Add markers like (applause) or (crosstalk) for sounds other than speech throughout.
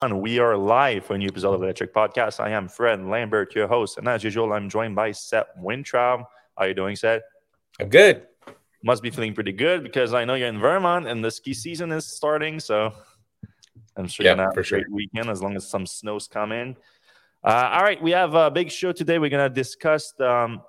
And we are live for a new episode of Electrek Podcast. I am Fred Lambert, your host, and as usual, I'm joined by Seth Weintraub. How are you doing, Seth? I'm good. Must be feeling pretty good because I know you're in Vermont and the ski season is starting. So I'm sure Yeah, you're gonna have for a great sure. weekend as long as some snows come in. Uh, all right, we have a big show today. We're gonna discuss. Um,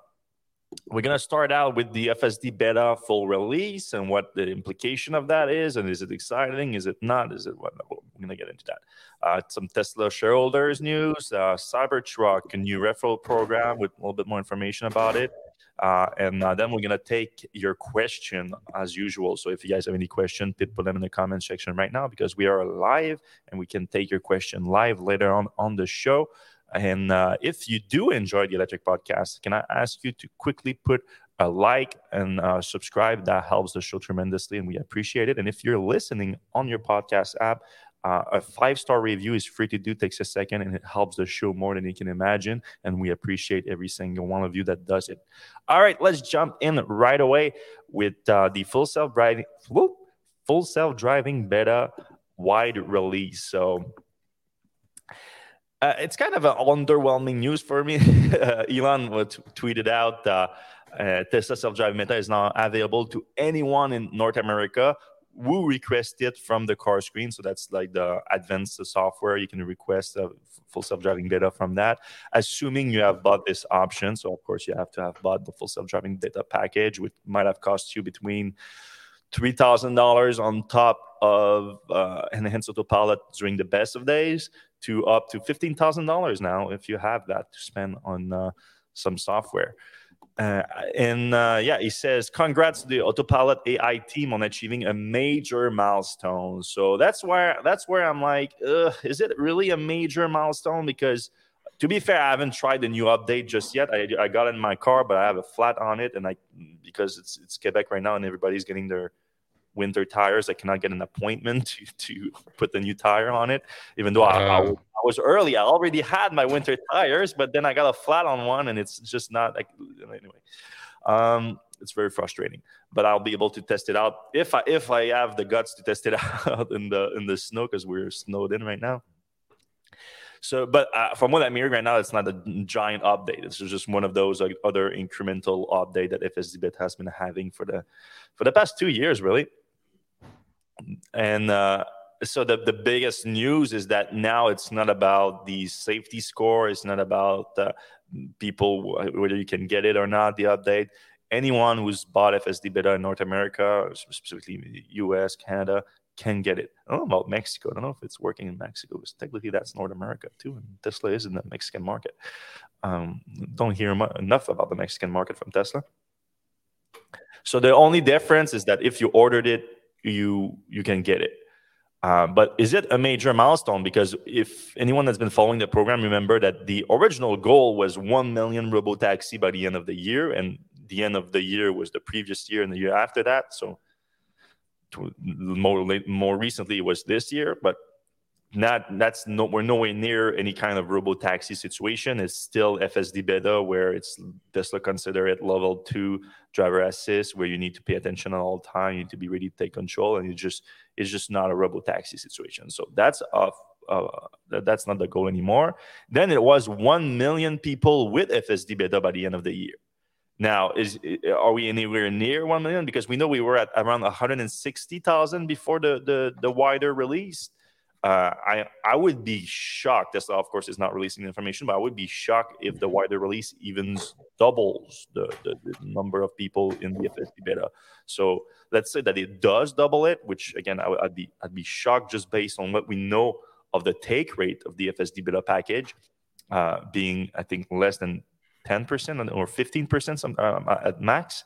we're gonna start out with the FSD beta full release and what the implication of that is, and is it exciting? Is it not? Is it what? We're gonna get into that. Uh, some Tesla shareholders news, uh, Cybertruck, a new referral program with a little bit more information about it. Uh, and uh, then we're gonna take your question as usual. So if you guys have any question, put them in the comment section right now because we are live and we can take your question live later on on the show. And uh, if you do enjoy the Electrek Podcast, can I ask you to quickly put a like and uh, subscribe? That helps the show tremendously, and we appreciate it. And if you're listening on your podcast app, uh, a five star review is free to do, takes a second, and it helps the show more than you can imagine. And we appreciate every single one of you that does it. All right, let's jump in right away with uh, the full self driving, full self driving beta wide release. So uh, it's kind of an underwhelming news for me. (laughs) Uh, Elon uh, t- tweeted out uh, uh, Tesla self-driving beta is now available to anyone in North America who request it from the car screen. So that's like the advanced software. You can request f- full self-driving beta from that, assuming you have bought this option. So of course you have to have bought the full self-driving beta package, which might have cost you between three thousand dollars on top of uh, enhanced autopilot during the best of days to up to fifteen thousand dollars now if you have that to spend on uh, some software. Uh, and uh, yeah, he says, "Congrats to the Autopilot AI team on achieving a major milestone." So that's where that's where I'm like, is it really a major milestone? Because to be fair, I haven't tried the new update just yet. I, I got in my car, but I have a flat on it, and I because it's it's Quebec right now, and everybody's getting their winter tires. I cannot get an appointment (laughs) to, to put the new tire on it, even though I, I, Oh. was, I was early. I already had my winter tires, but then I got a flat on one, and it's just not like anyway. Um, it's very frustrating, but I'll be able to test it out if I if I have the guts to test it (laughs) out in the in the snow because we're snowed in right now. So, but uh, from what I'm hearing right now, it's not a giant update. It's just one of those like other incremental update that FSD beta has been having for the for the past two years, really. And uh, so the the biggest news is that now it's not about the safety score. It's not about uh, people whether you can get it or not. The update. Anyone who's bought FSD beta in North America, specifically U.S., Canada, can get it. I don't know about Mexico. I don't know if it's working in Mexico because technically that's North America too, and Tesla is in the Mexican market. Um, don't hear mu- enough about the Mexican market from Tesla. So the only difference is that if you ordered it, you you can get it. Uh, but is it a major milestone? Because if anyone that's been following the program, remember that the original goal was 1 million robotaxi by the end of the year, and the end of the year was the previous year and the year after that. So to, more more recently it was this year, but not that's no we're nowhere near any kind of robo taxi situation. It's still FSD beta where it's Tesla consider it level two driver assist where you need to pay attention all the time, you need to be ready to take control, and it just it's just not a robo taxi situation. So that's off. Uh, that- that's not the goal anymore. Then it was one million people with FSD beta by the end of the year. Now, is are we anywhere near one million? Because we know we were at around 160,000 before the the the wider release. Uh, I I would be shocked. Tesla, of course, is not releasing the information, but I would be shocked if the wider release even doubles the, the, the number of people in the FSD beta. So let's say that it does double it, which again I would, I'd be I'd be shocked just based on what we know of the take rate of the FSD beta package uh, being I think less than 10% or 15% some, um, at max.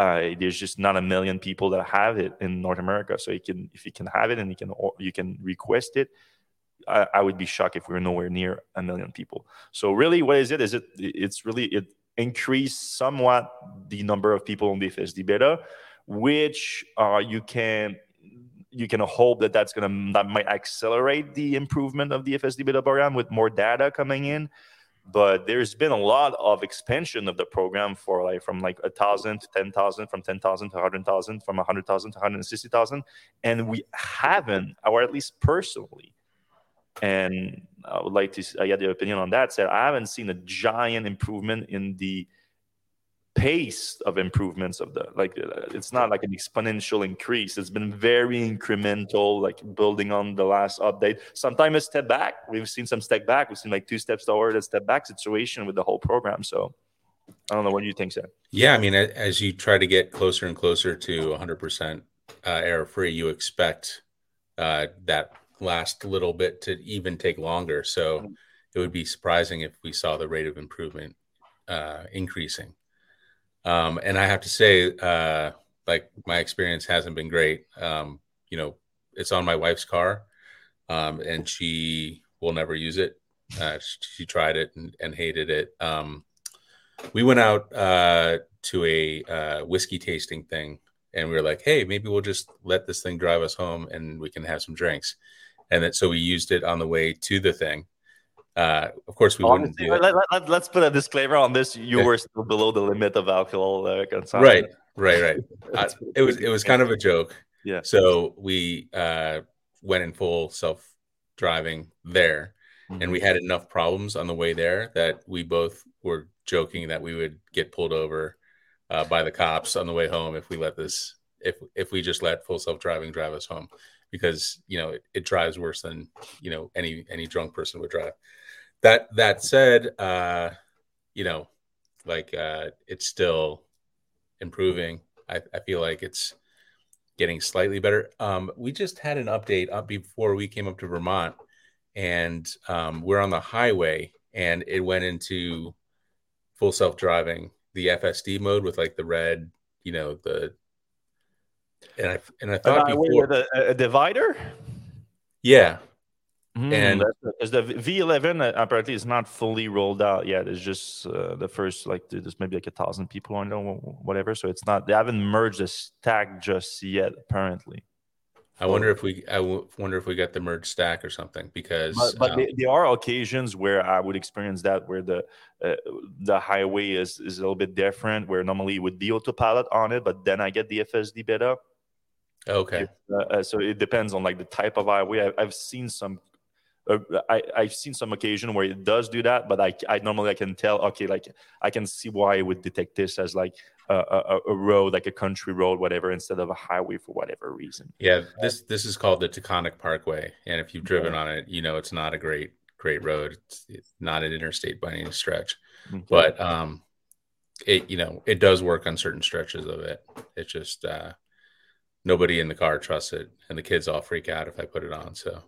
Uh, there's just not a million people that have it in North America. So you can, if you can have it and you can, you can request it, I, I would be shocked if we were nowhere near a million people. So really, what is it? Is it? It's really it increased somewhat the number of people on the FSD beta, which uh, you can you can hope that that's gonna that might accelerate the improvement of the FSD beta program with more data coming in but there's been a lot of expansion of the program for like from like a thousand to ten thousand, from ten thousand to hundred thousand, from a hundred thousand to hundred and sixty thousand, and we haven't, or at least personally, and I would like to I get your opinion on that. Seth I haven't seen a giant improvement in the pace of improvements of the like uh, it's not like an exponential increase. It's been very incremental like building on the last update. Sometimes a step back. We've seen some step back. We've seen like two steps forward a step back situation with the whole program. So i don't know. What do you think Seth yeah i mean as you try to get closer and closer to 100% uh, error free you expect uh, that last little bit to even take longer. So mm-hmm. it would be surprising if we saw the rate of improvement uh, increasing um, and I have to say, uh, like my experience hasn't been great. Um, you know, it's on my wife's car, um, and she will never use it. Uh, she, tried it and, and hated it. Um, we went out uh, to a uh, whiskey tasting thing, and we were like, "Hey, maybe we'll just let this thing drive us home, and we can have some drinks." And then so we used it on the way to the thing, uh, of course, we wouldn't do let, us let, put a disclaimer on this. You yeah. were still below the limit of alcohol uh, consumption. Right, right, right. (laughs) uh, it was it was kind of a joke. Yeah. So we uh, went in full self driving there, mm-hmm. and we had enough problems on the way there that we both were joking that we would get pulled over uh, by the cops on the way home if we let this if if we just let full self driving drive us home because you know it, it drives worse than you know any any drunk person would drive that that said, uh, you know, like uh, it's still improving. I, I feel like it's getting slightly better. Um, we just had an update up before we came up to Vermont, and um, we're on the highway, and it went into full self driving, the FSD mode with like the red, you know, the and I and I thought uh, before a, a divider. Yeah, Mm, and because the V11 uh, apparently is not fully rolled out yet. It's just uh, the first like there's maybe like a thousand people on it, or whatever. So it's not they haven't merged the stack just yet. Apparently, I wonder if we I wonder if we got the merge stack or something because but, but um, there are occasions where I would experience that where the uh, the highway is is a little bit different where normally it would be autopilot on it, but then I get the FSD beta. Okay. Uh, uh, so it depends on like the type of highway. I, I've seen some I, I've seen some occasion where it does do that, but I, I normally I can tell, okay, like I can see why it would detect this as like a, a, a road, like a country road, whatever, instead of a highway for whatever reason. Yeah, this this is called the Taconic Parkway, and if you've driven on it, you know it's not a great great road. It's, it's not an interstate by any stretch, okay. but um, it you know it does work on certain stretches of it. It's just uh, nobody in the car trusts it, and the kids all freak out if I put it on. So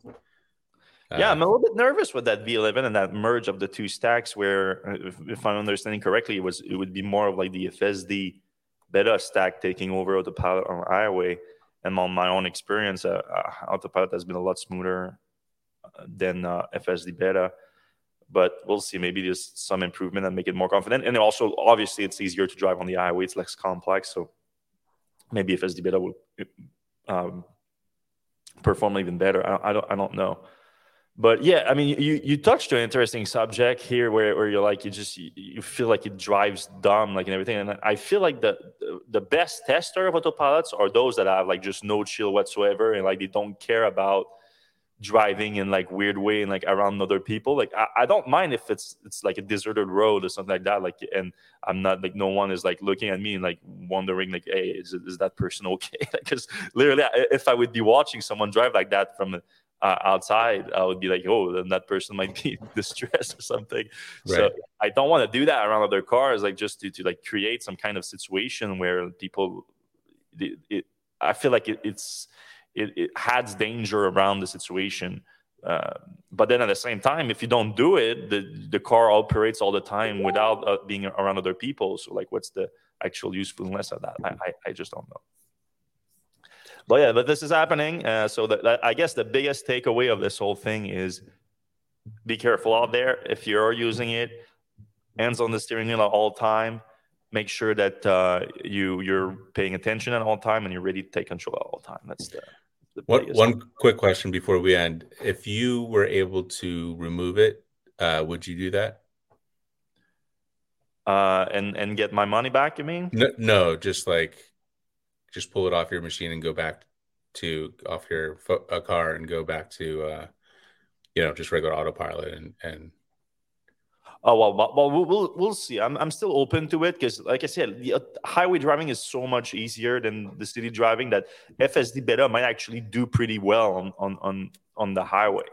yeah, I'm a little bit nervous with that V11 and that merge of the two stacks. Where, uh, if, if, I'm understanding correctly, it was it would be more of like the FSD beta stack taking over autopilot on highway. And on my own experience, uh, uh, autopilot has been a lot smoother uh, than uh, FSD beta. But we'll see. Maybe there's some improvement and make it more confident. And also, obviously, it's easier to drive on the highway. It's less complex. So maybe FSD beta will um, perform even better. I, I don't. I don't know but yeah i mean you you touched on an interesting subject here where, where you're like you just you, feel like it drives dumb like and everything. And i feel like the the best tester of autopilots are those that have like just no chill whatsoever and like they don't care about driving in like weird way and like around other people. Like I, I don't mind if it's it's like a deserted road or something like that like and i'm not like no one is like looking at me and like wondering like hey is, is that person okay? (laughs) Because literally if i would be watching someone drive like that from uh, outside, I would be like, oh, then that person might be (laughs) distressed or something. Right. So I don't want to do that around other cars, like just to, to like create some kind of situation where people, it, it I feel like it, it's, it, it adds danger around the situation. Uh, but then at the same time, if you don't do it, the the car operates all the time without uh, being around other people. So like, what's the actual usefulness of that? I, I, I just don't know but yeah, but this is happening. Uh, so that, that, I guess the biggest takeaway of this whole thing is be careful out there. If you're using it, hands on the steering wheel at all time. Make sure that uh, you you're paying attention at all time and you're ready to take control at all time. That's the, the one, one quick question before we end. If you were able to remove it, uh, would you do that? Uh, and and get my money back? You mean? No, no, just like just pull it off your machine and go back to off your fo- car and go back to uh, you know, just regular autopilot and and Oh well, well, well, we'll we'll see. I'm I'm still open to it because, like I said, the uh, highway driving is so much easier than the city driving that FSD beta might actually do pretty well on on on, on the highway.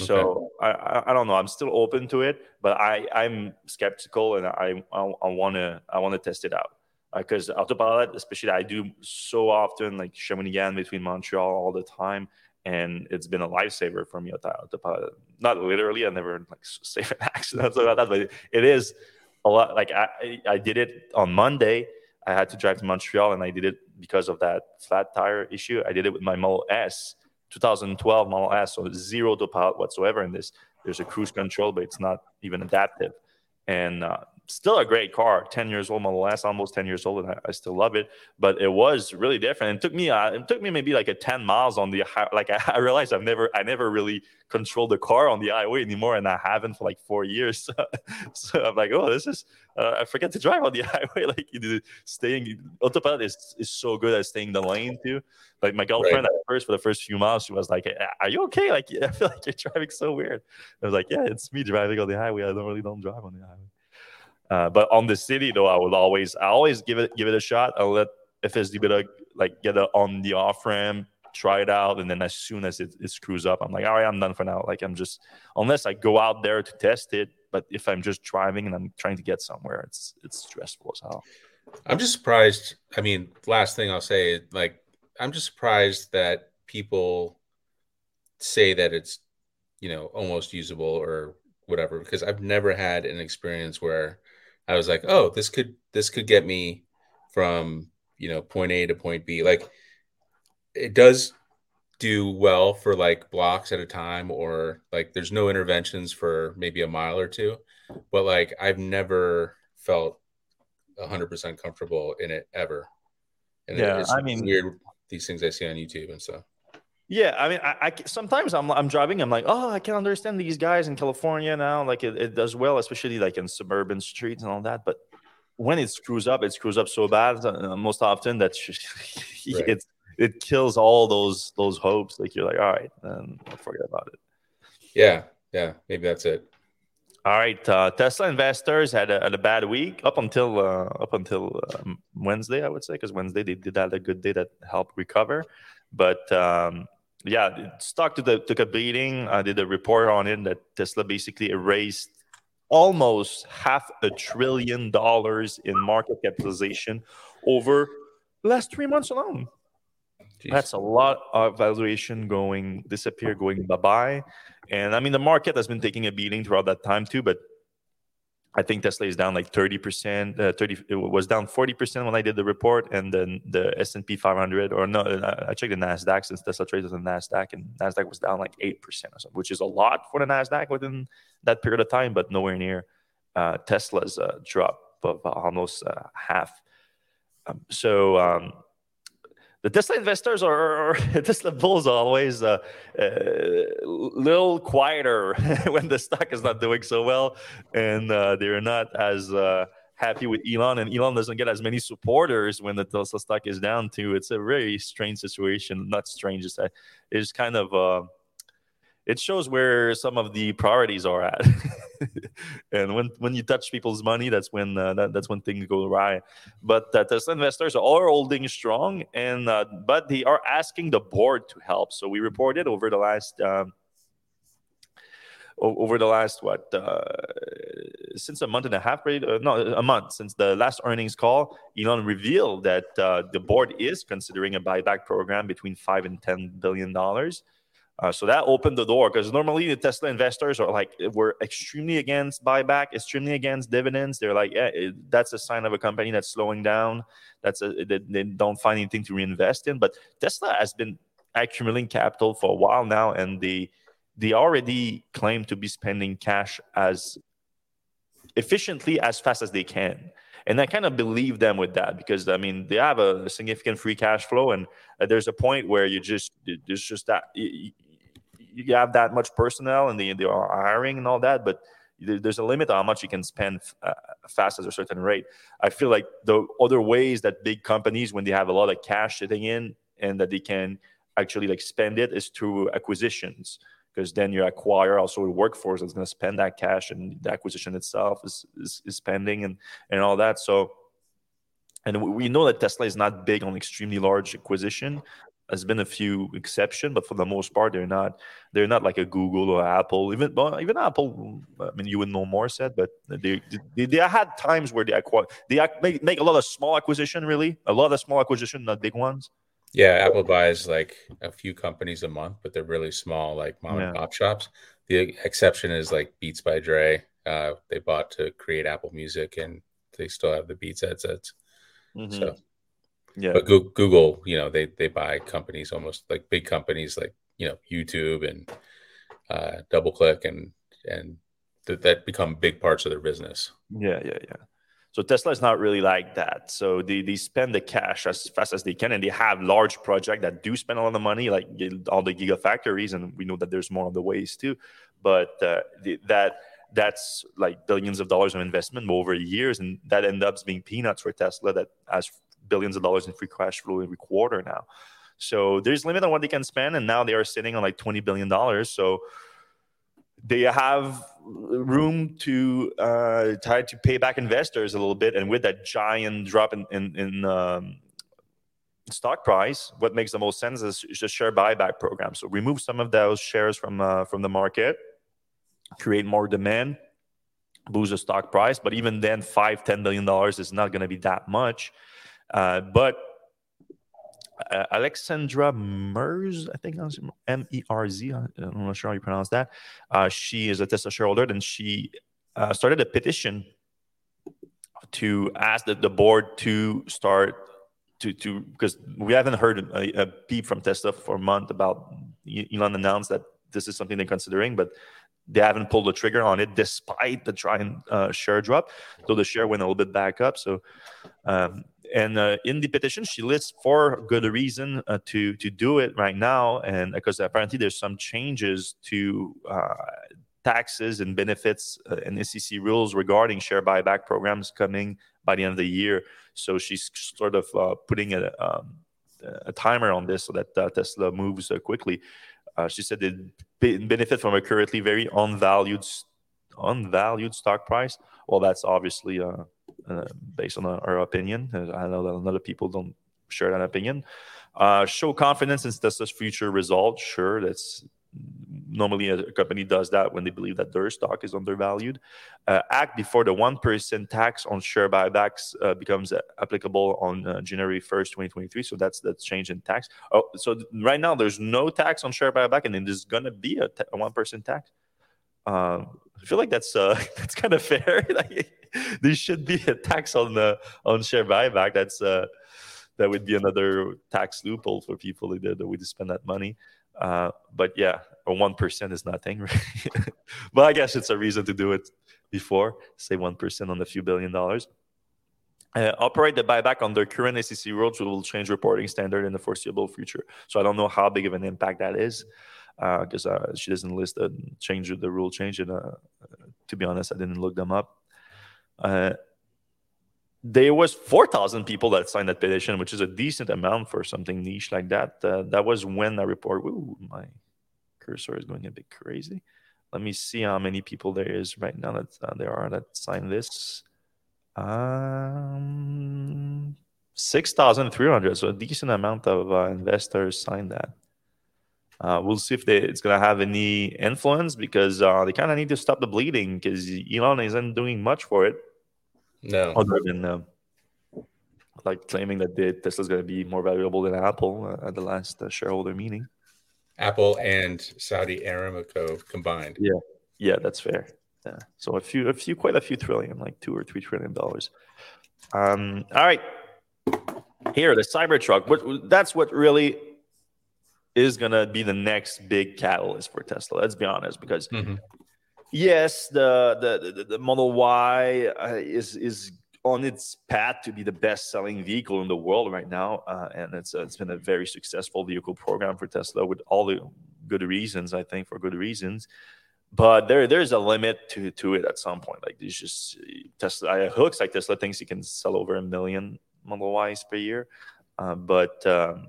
Okay. So I, I don't know. I'm still open to it, but I I'm skeptical and I I want to I want to test it out because uh, autopilot, especially I do so often, like Shawinigan between Montreal all the time and it's been a lifesaver for me autopilot. Not literally, I never like (laughs) save an accident like that, but it is a lot. Like I, I did it on Monday. I had to drive to Montreal, and I did it because of that flat tire issue. I did it with my Model S, 2012 Model S, so zero autopilot whatsoever in this. There's a cruise control, but it's not even adaptive. And uh, still a great car 10 years old my last almost 10 years old and I, I, still love it but it was really different. It took me uh, it took me maybe like a 10 miles on the like I, (laughs) I, realized i've never i never really controlled the car on the highway anymore and i haven't for like four years. (laughs) So i'm like oh this is uh, i forget to drive on the (laughs) highway. Like staying autopilot is, is so good at staying the lane too. Like my girlfriend right. at first for the first few miles she was like are you okay? Like i feel like you're driving so weird. I was like yeah it's me driving on the highway. I don't really don't drive on the highway uh, but on the city though, I would always I always give it give it a shot. I'll let FSD beta like get it on the off ramp, try it out, and then as soon as it, it screws up, I'm like, all right, I'm done for now. Like I'm just unless I go out there to test it. But if I'm just driving and I'm trying to get somewhere, it's it's stressful as hell. I'm just surprised. I mean, last thing I'll say, like, I'm just surprised that people say that it's, you know, almost usable or whatever, because I've never had an experience where I was like, oh, this could this could get me from you know point A to point B. Like it does do well for like blocks at a time, or like there's no interventions for maybe a mile or two, but like I've never felt hundred percent comfortable in it ever. And yeah, it's I mean, weird these things I see on YouTube and stuff. Yeah, I mean, I, I, sometimes I'm I'm driving. I'm like, oh, I can understand these guys in California now. Like it, it does well, especially like in suburban streets and all that. But when it screws up, it screws up so bad uh, most often that (laughs) right. it it kills all those those hopes. Like you're like, all right, then forget about it. Yeah, yeah, maybe that's it. All right, uh, Tesla investors had a, had a bad week up until uh, up until um, Wednesday, I would say, because Wednesday they did have a good day that helped recover. But um, yeah, stock took, the, took a beating. I did a report on it that Tesla basically erased almost half a trillion dollars in market capitalization over the last three months alone. Jeez. That's a lot of valuation going disappear, going bye bye. And I mean, the market has been taking a beating throughout that time too, but I think Tesla is down like 30%, uh, 30, it was down 40% when I did the report. And then the S&P 500, or no, uh, I checked the NASDAQ since Tesla trades on NASDAQ and NASDAQ was down like 8% or something, which is a lot for the NASDAQ within that period of time, but nowhere near uh, Tesla's uh, drop of almost uh, half. Um, so, um, the Tesla investors are, (laughs) Tesla bulls are always a uh, uh, little quieter (laughs) when the stock is not doing so well, and uh, they're not as uh, happy with Elon. And Elon doesn't get as many supporters when the Tesla stock is down too. It's a very strange situation. Not strange, it's, it's kind of uh, it shows where some of the priorities are at. (laughs) and when when you touch people's money, that's when uh, that, that's when things go awry. But uh, Tesla investors are holding strong, and uh, but they are asking the board to help. So we reported over the last. Um, over the last what uh, since a month and a half uh, no a month since the last earnings call elon revealed that uh, the board is considering a buyback program between 5 and 10 billion dollars uh, so that opened the door because normally the Tesla investors are like, eh, we're extremely against buyback, extremely against dividends. They're like, yeah, it, that's a sign of a company that's slowing down. That's a, eh, they, they don't find anything to reinvest in. But Tesla has been accumulating capital for a while now, and they they already claim to be spending cash as efficiently as fast as they can. And I kind of believe them with that because I mean they have a significant free cash flow, and there's a point where you just there's just that you have that much personnel and they, they are hiring and all that, but there's a limit on how much you can spend uh, fast at a certain rate. I feel like the other ways that big companies, when they have a lot of cash sitting in and that they can actually like spend it, is through acquisitions. because then you acquire also a workforce that's going to spend that cash and the acquisition itself is, is, is spending and, and all that. So, and we know that Tesla is not big on extremely large acquisition. There's been a few exception, but for the most part, they're not. They're not like a Google or Apple. Even even Apple. I mean, you would know more Seth, but they they, they had times where they acquire they make, make a lot of small acquisition. Really, a lot of small acquisition, not big ones. Yeah, Apple buys like a few companies a month, but they're really small, like mom yeah. and pop shops. The exception is like Beats by Dre. Uh, they bought to create Apple Music, and they still have the Beats headsets. Mm-hmm. So, yeah. But Google, you know, they they buy companies almost like big companies like you know YouTube and uh, DoubleClick and and th- that become big parts of their business. Yeah, yeah, yeah. So Tesla is not really like that. So they, they spend the cash as fast as they can, and they have large projects that do spend a lot of money, like all the gigafactories, and we know that there's more on the ways too. But uh, the, that that's like billions of dollars of investment over years, and that ends up being peanuts for Tesla that has billions of dollars in free cash flow every quarter now. So there's limit on what they can spend, and now they are sitting on like twenty billion dollars. So they have room to uh, try to pay back investors a little bit. And with that giant drop in, in, in um, stock price, what makes the most sense is just share buyback program. So remove some of those shares from uh, from the market, create more demand, boost the stock price. But even then, five ten billion dollars is not going to be that much. Uh, but uh, Alexandra Merz, I think M E R Z. I'm not sure how you pronounce that. Uh, she is a Tesla shareholder, and she uh, started a petition to ask the, the board to start to to because we haven't heard a, a peep from Tesla for a month about Elon announced that this is something they're considering, but they haven't pulled the trigger on it despite the trying uh, share drop. So the share went a little bit back up. So um, and uh, in the petition she lists four good reasons uh, to to do it right now and because apparently there's some changes to uh, taxes and benefits uh, and SEC rules regarding share buyback programs coming by the end of the year. So she's sort of uh, putting a, um, a timer on this so that uh, Tesla moves quickly. She said it benefit from a currently very unvalued unvalued stock price. Well that's obviously uh, based on our opinion. I know that a lot of people don't share that opinion. Uh, show confidence in Tesla's future results. Sure, that's normally a company does that when they believe that their stock is undervalued. Uh, act before the one percent tax on share buybacks uh, becomes applicable on uh, January first, twenty twenty three. So that's that's change in tax. Oh, so right now there's no tax on share buyback, and then there's gonna be a one percent tax. Um, I feel like that's uh, (laughs) that's kind of fair. (laughs) (laughs) there should be a tax on the on share buyback. That's uh, that would be another tax loophole for people that, that would spend that money. Uh, but yeah, a one percent is nothing. (laughs) Right? but I guess it's a reason to do it before, say one percent on a few billion dollars. Uh, operate the buyback under current SEC rules will change reporting standard in the foreseeable future. So I don't know how big of an impact that is because uh, uh, she doesn't list the change the rule change. And uh, to be honest, I didn't look them up. Uh, there was 4,000 people that signed that petition, which is a decent amount for something niche like that. Uh, that was when I report. Ooh, my cursor is going a bit crazy. Let me see how many people there is right now that uh, there are that signed this. Um, 6,300. So a decent amount of uh, investors signed that. Uh, we'll see if they, it's going to have any influence because uh, they kind of need to stop the bleeding because Elon isn't doing much for it. No. Other than uh, like claiming that the Tesla is going to be more valuable than Apple uh, at the last uh, shareholder meeting. Apple and Saudi Aramco combined. Yeah, yeah, that's fair. Yeah. So a few, a few, quite a few trillion, like two or three trillion dollars. Um. All right. Here, the Cybertruck. What, that's what really is going to be the next big catalyst for Tesla. Let's be honest, because mm-hmm. Yes, the, the, the Model Y uh, is is on its path to be the best selling vehicle in the world right now, uh, and it's uh, it's been a very successful vehicle program for Tesla with all the good reasons. I think for good reasons. But there, there's a limit to, to it at some point. Like there's just Tesla. It looks like Tesla thinks he can sell over a million Model Ys per year, uh, but um,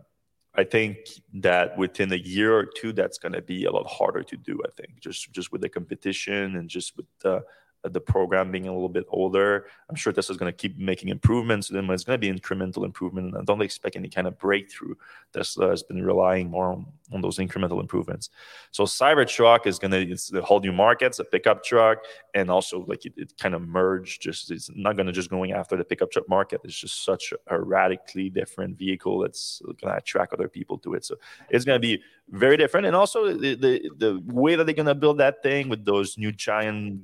I think that within a year or two, that's going to be a lot harder to do. I think just just with the competition and just with the Uh, the program being a little bit older. I'm sure Tesla is going to keep making improvements. Then it's going to be incremental improvement. And I don't expect any kind of breakthrough. Tesla has been relying more on, on those incremental improvements. So Cybertruck is going to it's a whole new market. It's a pickup truck, and also like it, it kind of merged. Just it's not going to just going after the pickup truck market. It's just such a radically different vehicle that's going to attract other people to it. So it's going to be very different. And also the, the, the way that they're going to build that thing with those new giant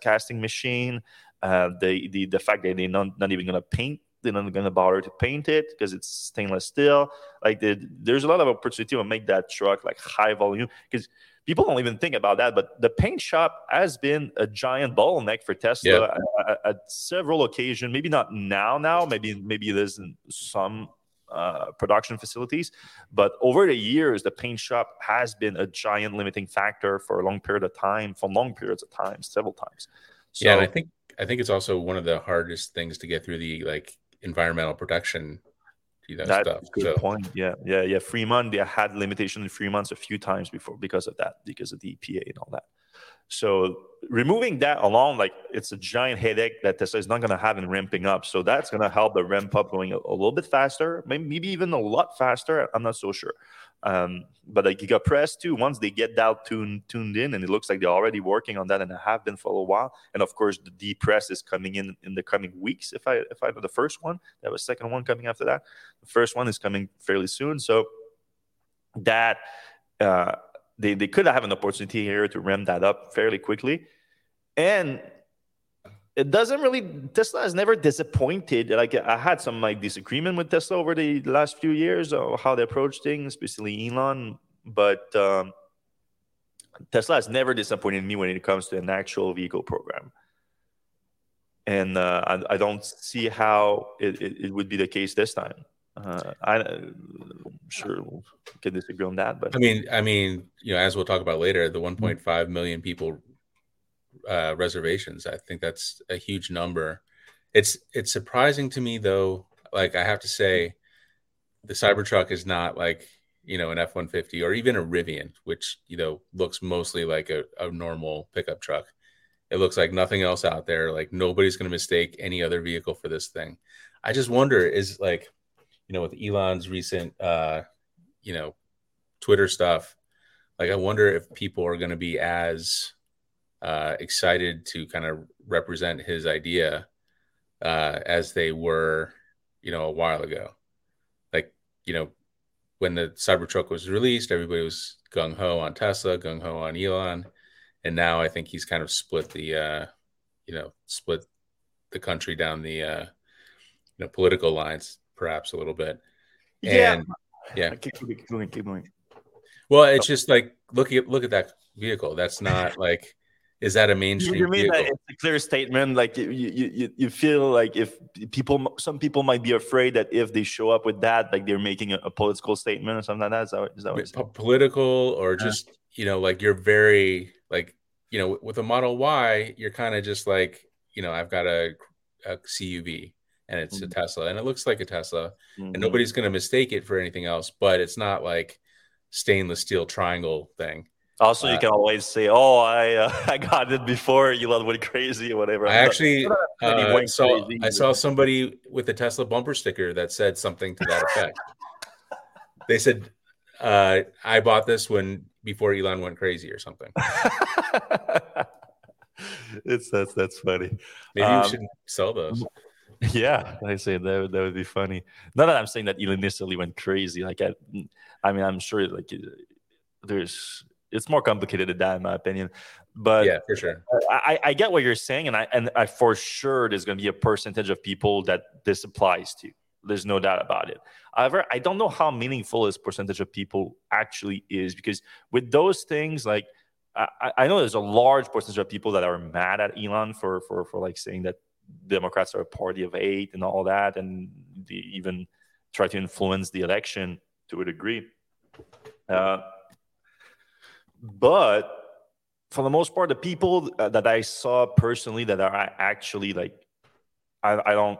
casting machine, uh, the, the, the fact that they're not, not even going to paint, they're not going to bother to paint it because it's stainless steel. Like the, there's a lot of opportunity to make that truck like high volume because people don't even think about that. But the paint shop has been a giant bottleneck for Tesla yeah. at, at, at, several occasions. Maybe not now, now, maybe, maybe there's some uh, production facilities. But over the years, the paint shop has been a giant limiting factor for a long period of time, for long periods of time, several times. So, yeah, and I think I think it's also one of the hardest things to get through the like environmental protection. You know, That's stuff. a good so, point. Yeah, yeah, yeah. Fremont, they had limitation in Fremont a few times before because of that, because of the EPA and all that. So removing that alone, like it's a giant headache that Tesla is not going to have in ramping up. So that's going to help the ramp up going a, a, little bit faster, maybe, even a lot faster. I'm not so sure. Um, but like Gigapress too, once they get that tuned tuned in, and it looks like they're already working on that and have been for a while. And of course, the D press is coming in in the coming weeks. If I if I know the first one, there was second one coming after that. The first one is coming fairly soon. So that. Uh, they, they could have an opportunity here to ramp that up fairly quickly. And it doesn't really Tesla has never disappointed. Like I had some like disagreement with Tesla over the last few years of how they approach things, especially Elon. But um, Tesla has never disappointed me when it comes to an actual vehicle program. And uh, I, I, don't see how it, it, it would be the case this time. Uh, I, am sure we can disagree on that, but I mean, I mean, you know, as we'll talk about later, the 1.5 million people uh, reservations. I think that's a huge number. It's it's surprising to me though. Like I have to say, the Cybertruck is not like you know an F one fifty or even a Rivian, which you know looks mostly like a, a normal pickup truck. It looks like nothing else out there. Like nobody's going to mistake any other vehicle for this thing. I just wonder is like you know, with Elon's recent, uh, you know, Twitter stuff, like I wonder if people are going to be as uh, excited to kind of represent his idea uh, as they were, you know, a while ago. Like, you know, when the Cybertruck was released, everybody was gung ho on Tesla, gung ho on Elon, and now I think he's kind of split the, uh, you know, split the country down the, uh, you know, political lines perhaps a little bit. Yeah, and, yeah. Keep, keep going, keep going. Well, it's just like look at look at that vehicle. That's not (laughs) like is that a mainstream? You mean vehicle? that it's a clear statement? Like you, you, you feel like if people, some people might be afraid that if they show up with that, like they're making a, a political statement or something like that. Is that, is that what P- political or just you know like you're very like you know with a Model Y, you're kind of just like you know I've got a, a CUV and it's mm-hmm. a Tesla and it looks like a Tesla mm-hmm. and nobody's going to mistake it for anything else, but it's not like stainless steel triangle thing. Also, uh, you can always say, "Oh, I uh, (laughs) I got it before Elon went crazy or whatever." I actually uh, saw crazy. I saw somebody with a Tesla bumper sticker that said something to that effect. (laughs) they said, uh, "I bought this when before Elon went crazy or something." (laughs) it's that's that's funny. Maybe um, we should sell those. (laughs) Yeah, I say that would, that would be funny. Not that I'm saying that Elon necessarily went crazy. Like, I, I mean, I'm sure like there's it's more complicated than that in my opinion. But yeah, for sure. I, I get what you're saying, and I and I for sure there's going to be a percentage of people that this applies to. There's no doubt about it. However, I don't know how meaningful this percentage of people actually is because with those things, like I, I know there's a large percentage of people that are mad at Elon for for for like saying that Democrats are a party of eight and all that, and they even try to influence the election to a degree. Uh, but for the most part, the people that I saw personally that are actually like, I, I don't,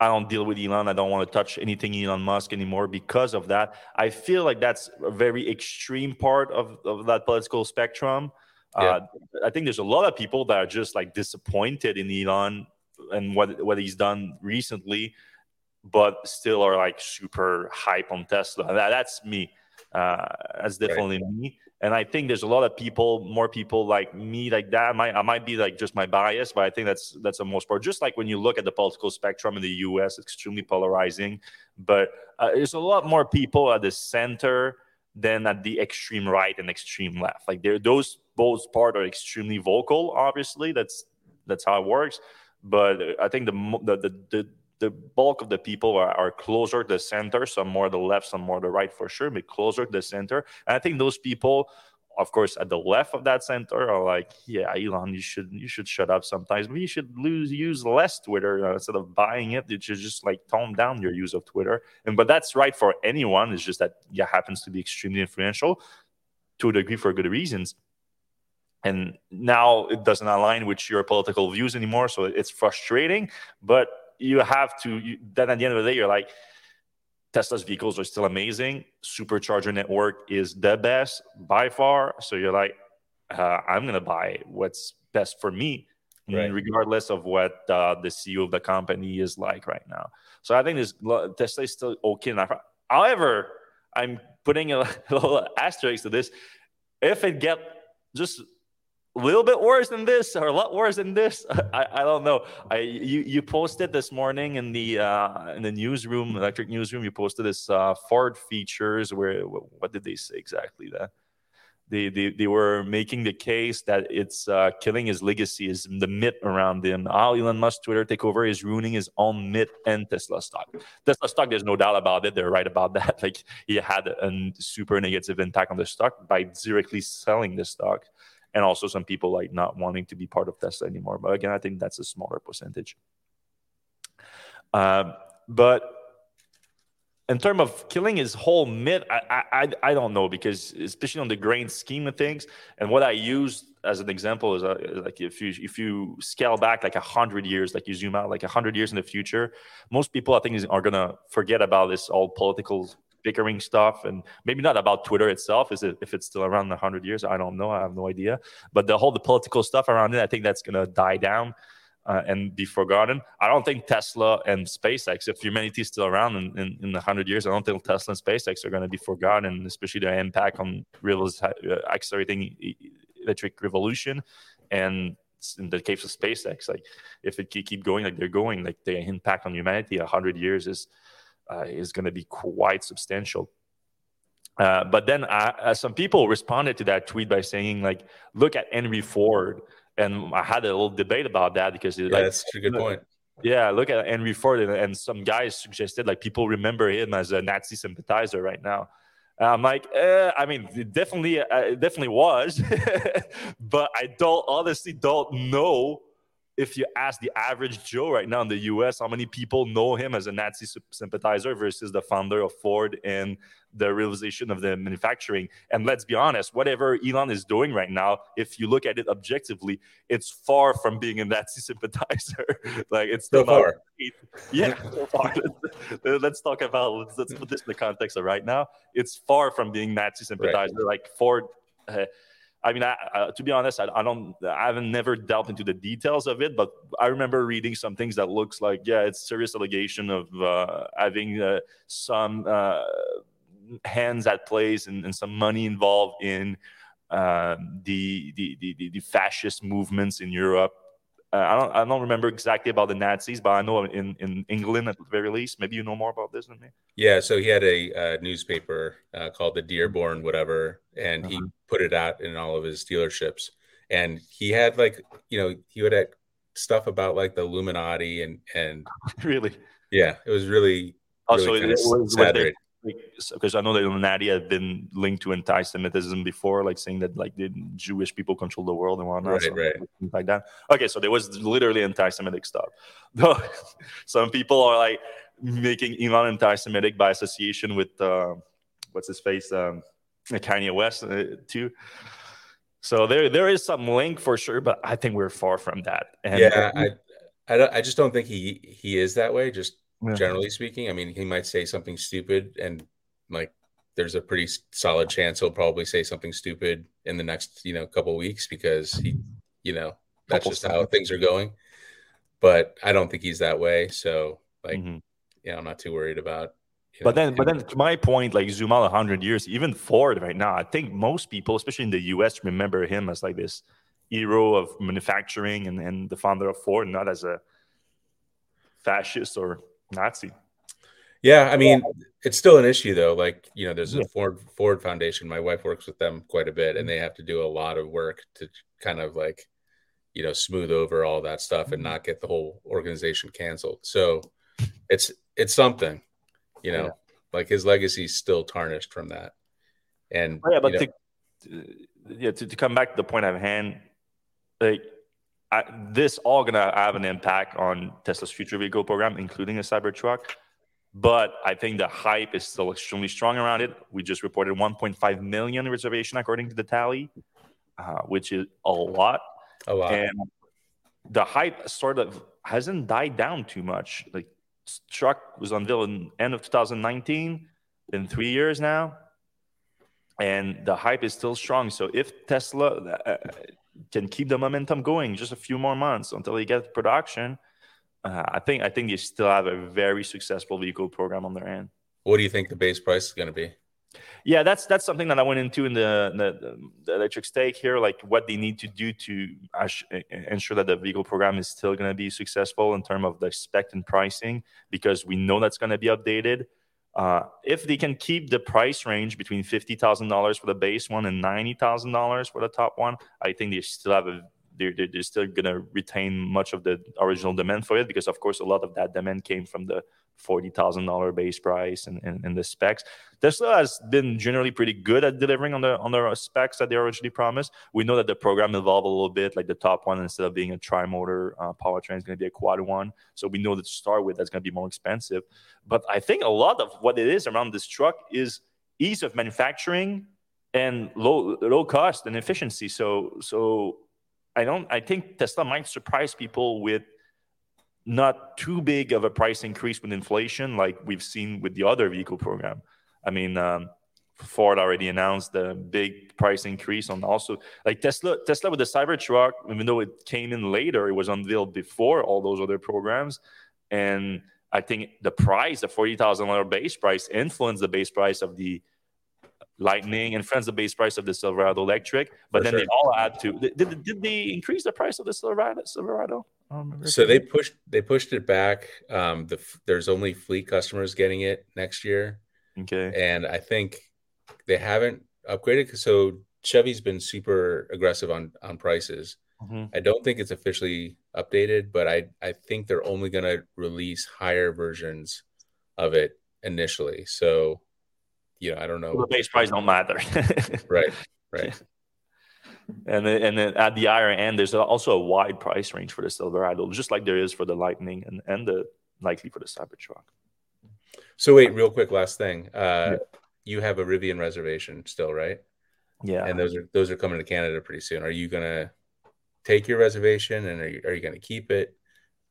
I don't deal with Elon. I don't want to touch anything Elon Musk anymore because of that. I feel like that's a very extreme part of, of that political spectrum. Yeah. Uh, I think there's a lot of people that are just like disappointed in Elon and what what he's done recently, but still are like super hype on Tesla. That, that's me. Uh, that's definitely right. me and I think there's a lot of people, more people like me, like that. I might, I might be like just my bias, but I think that's that's the most part. Just like when you look at the political spectrum in the U.S., it's extremely polarizing. But uh, there's a lot more people at the center than at the extreme right and extreme left. Like there, those both part are extremely vocal. Obviously, that's that's how it works. But I think the the the, the bulk of the people are, are, closer to the center, some more to the left, some more to the right for sure, but closer to the center. And I think those people, of course, at the left of that center are like, yeah, Elon, you should you should shut up sometimes. But you should lose use less Twitter uh, instead of buying it. You should just like tone down your use of Twitter. And but that's right for anyone. It's just that yeah happens to be extremely influential to a degree for good reasons and now it doesn't align with your political views anymore so it's frustrating. But you have to you, then at the end of the day you're like tesla's vehicles are still amazing. Supercharger network is the best by far. So you're like uh, i'm going to buy what's best for me right. regardless of what uh, the ceo of the company is like right now. So i think this tesla is still okay enough. However i'm putting a (laughs) little asterisk to this. If it get just a little bit worse than this or a lot worse than this (laughs) i, I don't know i you, you posted this morning in the uh, in the newsroom Electrek newsroom you posted this uh, ford features where what did they say exactly that they, they, they were making the case that it's uh, killing his legacy, is the myth around him. How Elon Musk Twitter takeover is ruining his own myth and Tesla stock. Tesla stock, there's no doubt about it. They're right about that. (laughs) Like he had a super negative impact on the stock by directly selling the stock and also some people like not wanting to be part of Tesla anymore. But again, I think that's a smaller percentage. Um, but in terms of killing his whole myth, I, I I don't know because especially on the grand scheme of things, and what I use as an example is, uh, like if you if you scale back like hundred years, like you zoom out like hundred years in the future, most people I think are gonna forget about this all political bickering stuff and maybe not about twitter itself. Is it if it's still around 100 years i don't know. I have no idea. But the whole the political stuff around it i think that's to die down uh, and be forgotten. I don't think tesla and spacex if humanity is still around in, in, in 100 years i don't think tesla and spacex are going to be forgotten especially their impact on rivers, uh, accelerating electric revolution. And in the case of SpaceX, like if it keep going like they're going, like the impact on humanity, hundred years is uh, is going to be quite substantial. Uh, but then uh, uh, some people responded to that tweet by saying, like, look at Henry Ford. And I had a little debate about that because yeah, like, that's a good point. Yeah, look at Henry Ford, and, and, some guys suggested like people remember him as a Nazi sympathizer right now. And I'm like, eh, I mean, it definitely, uh, it definitely was, (laughs) but I don't honestly don't know if you ask the average Joe right now in the US, how many people know him as a Nazi sympathizer versus the founder of Ford and the realization of the manufacturing? And let's be honest, whatever Elon is doing right now, if you look at it objectively, it's far from being a Nazi (laughs) sympathizer. (laughs) like it's still so far. Yeah, so far. (laughs) let's talk about let's, let's, put this in the context of right now. It's far from being Nazi sympathizer. Right. Like Ford. Uh, I mean, I, to be honest, I, I, don't, I haven't never delved into the details of it, but I remember reading some things that looks like, yeah, it's serious allegation of uh, having uh, some uh, hands at plays and, and, some money involved in um, the, the, the, the fascist movements in Europe uh, I don't I don't remember exactly about the Nazis, but I know in, in England at the very least. Maybe you know more about this than me. Yeah, so he had a uh, newspaper uh, called the Dearborn whatever, and uh-huh. he put it out in all of his dealerships. And he had like you know he would have stuff about like the Illuminati and and (laughs) really yeah, it was really, really also it was, was because I know that Illuminati had been linked to anti-Semitism before, like saying that like the Jewish people control the world and whatnot, right, so, right. like that. Okay, so there was literally anti-Semitic stuff. Though (laughs) some people are like making Elon anti-Semitic by association with uh, what's his face, um, Kanye West uh, too. So there there is some link for sure, but I think we're far from that. And, yeah, I, I, I just don't think he he is that way. Just yeah. generally speaking. I mean, he might say something stupid, and like there's a pretty solid chance he'll probably say something stupid in the next you know couple weeks because he, you know, that's couple just seconds. how things are going. But I don't think he's that way. So like, mm-hmm. yeah, I'm not too worried about but know, then, but then, to my point, like zoom out hundred years, even Ford right now, I think most people, especially in the U.S., remember him as like this hero of manufacturing and, and the founder of Ford, not as a fascist or Nazi. Yeah, I mean, it's still an issue though. Like, you know, there's a yeah. Ford Ford Foundation. My wife works with them quite a bit, and they have to do a lot of work to kind of like, you know, smooth over all that stuff and mm-hmm. not get the whole organization canceled. So, it's it's something, you know, yeah. like his legacy is still tarnished from that. And oh, yeah, but to, yeah, to, to come back to the point at hand, like I, this all gonna have an impact on Tesla's future vehicle program, including a Cybertruck. But I think the hype is still extremely strong around it. We just reported 1.5 million reservation according to the tally, uh, which is a lot. A lot. And the hype sort of hasn't died down too much. Like truck was unveiled in end of 2019, in three years now, and the hype is still strong. So if Tesla uh, can keep the momentum going just a few more months until they get production, uh, I think I think they still have a very successful vehicle program on their end. What do you think the base price is going to be? Yeah, that's that's something that I went into in the, the, the Electrek's take here, like what they need to do to ensure that the vehicle program is still going to be successful in terms of the spec and pricing, because we know that's going to be updated. Uh, if they can keep the price range between fifty thousand dollars for the base one and ninety thousand dollars for the top one, I think they still have a they're, they're still going to retain much of the original demand for it because of course a lot of that demand came from the $40,000 base price and, and, and, the specs. Tesla has been generally pretty good at delivering on the on the specs that they originally promised. We know that the program evolved a little bit, like the top one instead of being a tri-motor uh, powertrain is going to be a quad one. So we know that to start with that's going to be more expensive. But I think a lot of what it is around this truck is ease of manufacturing and low low cost and efficiency. So so I don't I think Tesla might surprise people with not too big of a price increase with inflation like we've seen with the other vehicle program. I mean, um, Ford already announced the big price increase on also like Tesla. Tesla with the Cybertruck, even though it came in later, it was unveiled before all those other programs, and I think the price, the forty thousand dollar base price, influenced the base price of the Lightning, influenced the base price of the Silverado Electric. But For then sure. they all add to. Did, did they increase the price of the Silverado? Silverado? So they pushed they pushed it back. Um, the there's only fleet customers getting it next year. Okay. And I think they haven't upgraded. So Chevy's been super aggressive on on prices. Mm-hmm. I don't think it's officially updated, but I I think they're only going to release higher versions of it initially. So, you know, I don't know. Well, the base price don't matter. (laughs) right. Right. And then, and then at the higher end, there's also a wide price range for the Silverado, just like there is for the Lightning and, and the likely for the Cybertruck. So wait, real quick, last thing. Uh, yeah. You have a Rivian reservation still, right? Yeah. And those are those are coming to Canada pretty soon. Are you gonna take your reservation and are you, are you gonna keep it?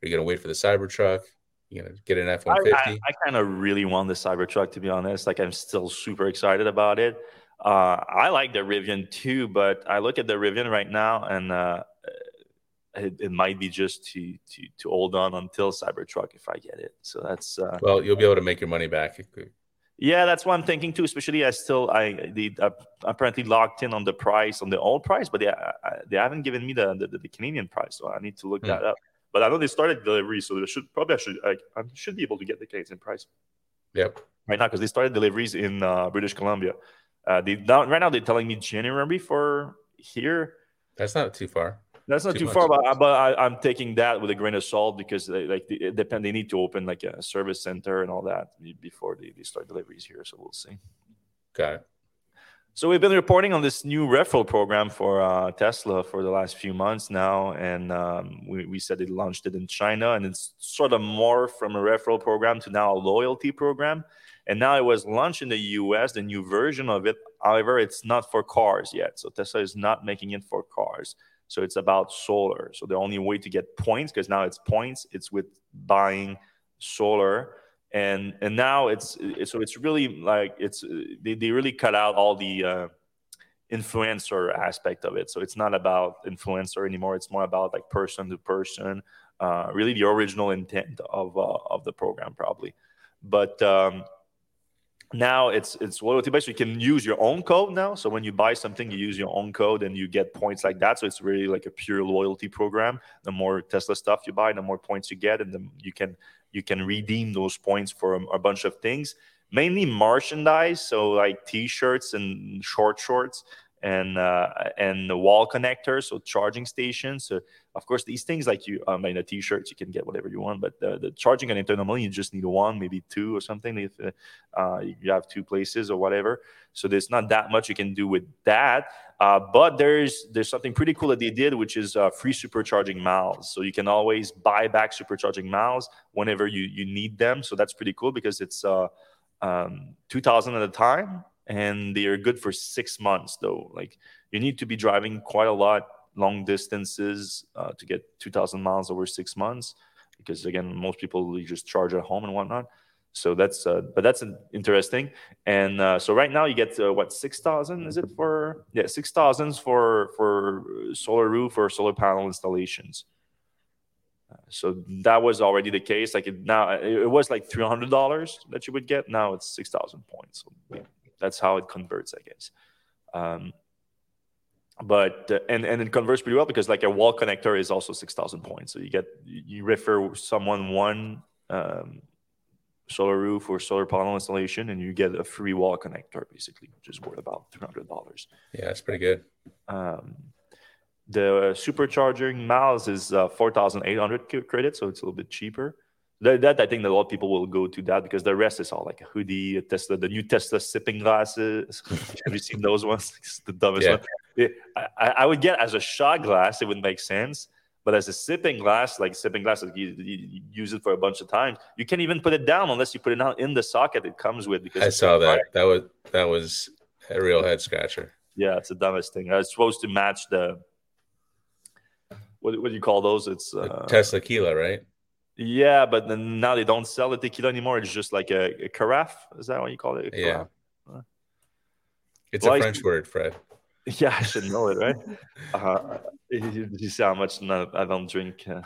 Are you gonna wait for the Cybertruck? You gonna get an F one fifty? I, I, I kind of really want the Cybertruck to be honest. Like I'm still super excited about it. Uh, I like the Rivian too, but I look at the Rivian right now, and uh, it, it, might be just to, to to hold on until Cybertruck if I get it. So that's uh, well, you'll be able to make your money back. Yeah, that's what I'm thinking too. Especially, I still I the uh, apparently locked in on the price on the old price, but they uh, they haven't given me the, the, the Canadian price, so I need to look hmm. that up. But I know they started delivery, so they should probably I should I, I should be able to get the Canadian price. Yep. Right now, because they started deliveries in uh, British Columbia. Uh, they right now they're telling me January for here. That's not too far. That's not too, too far, but, but I, am taking that with a grain of salt because they, like they, depend. They need to open like a service center and all that before they, they start deliveries here. So we'll see. Got it. So we've been reporting on this new referral program for uh, Tesla for the last few months now, and um, we, we said they launched it in China, and it's sort of more from a referral program to now a loyalty program. And now it was launched in the US, the new version of it. However, it's not for cars yet. So Tesla is not making it for cars. So it's about solar. So the only way to get points, because now it's points, it's with buying solar and and now it's, it's so it's really like it's they, they really cut out all the uh, influencer aspect of it so it's not about influencer anymore it's more about like person to person uh, really the original intent of uh, of the program probably but um, now it's it's loyalty based. You can use your own code now. So when you buy something, you use your own code and you get points like that. So it's really like a pure loyalty program. The more Tesla stuff you buy, the more points you get, and then you can you can redeem those points for a, a bunch of things, mainly merchandise. So like T-shirts and short shorts and uh, and the wall connectors, so charging stations. So of course, these things like you, I mean, a T-shirt, you can get whatever you want, but the, the charging connector normally you just need one, maybe two or something. If uh, you have two places or whatever, so there's not that much you can do with that. Uh, but there's there's something pretty cool that they did, which is uh, free supercharging miles. So you can always buy back supercharging miles whenever you you need them. So that's pretty cool because it's uh, um, two thousand at a time and they are good for six months though. Like you need to be driving quite a lot long distances uh, to get 2000 miles over six months because again most people just charge at home and whatnot. So that's uh, but that's interesting. And uh, so right now you get uh, what 6000 is it for yeah 6000 for for solar roof or solar panel installations. So that was already the case. Like it, now it was like $300 that you would get. Now it's 6000 points. So that's how it converts, I guess. Um, but uh, and and it converts pretty well because like a wall connector is also six thousand points. So you get you refer someone one um, solar roof or solar panel installation, and you get a free wall connector basically, which is worth about three hundred dollars. Yeah, that's pretty good. Um, the supercharging miles is uh, four thousand eight hundred credits, so it's a little bit cheaper that, that, I think that a lot of people will go to that because the rest is all like a hoodie, a Tesla, the new Tesla sipping glasses. (laughs) Have you seen those ones? (laughs) It's the dumbest yeah. one. I, I, would get as a shot glass, it would make sense. But as a sipping glass, like sipping glass, like you, you, use it for a bunch of times. You can't even put it down unless you put it out in the socket it comes with. Because I saw that. That was that was a real head scratcher. Yeah, it's the dumbest thing. It's supposed to match the what, what do you call those? It's uh, Teslaquila, right? Yeah, but then now they don't sell the tequila anymore. It's just like a, a carafe. Is that what you call it? yeah. It's well, a French word, Fred. (laughs) Yeah, I should know it, right? (laughs) uh, you, you see how much I don't drink. Uh,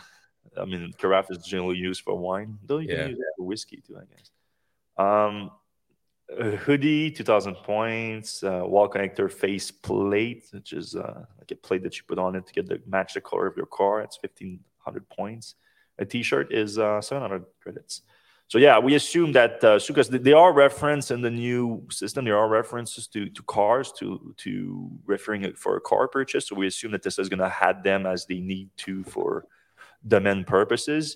I mean, carafe is generally used for wine, though you yeah. can use it for whiskey too, I guess. Um, hoodie, 2000 points. Uh, wall connector face plate, which is uh, like a plate that you put on it to get the match the color of your car. It's 1500 points a T-shirt is uh, 700 credits. So yeah, we assume that uh, because they are referenced in the new system, there are references to to cars to to referring for a car purchase. So we assume that this is going to have them as they need to for demand purposes.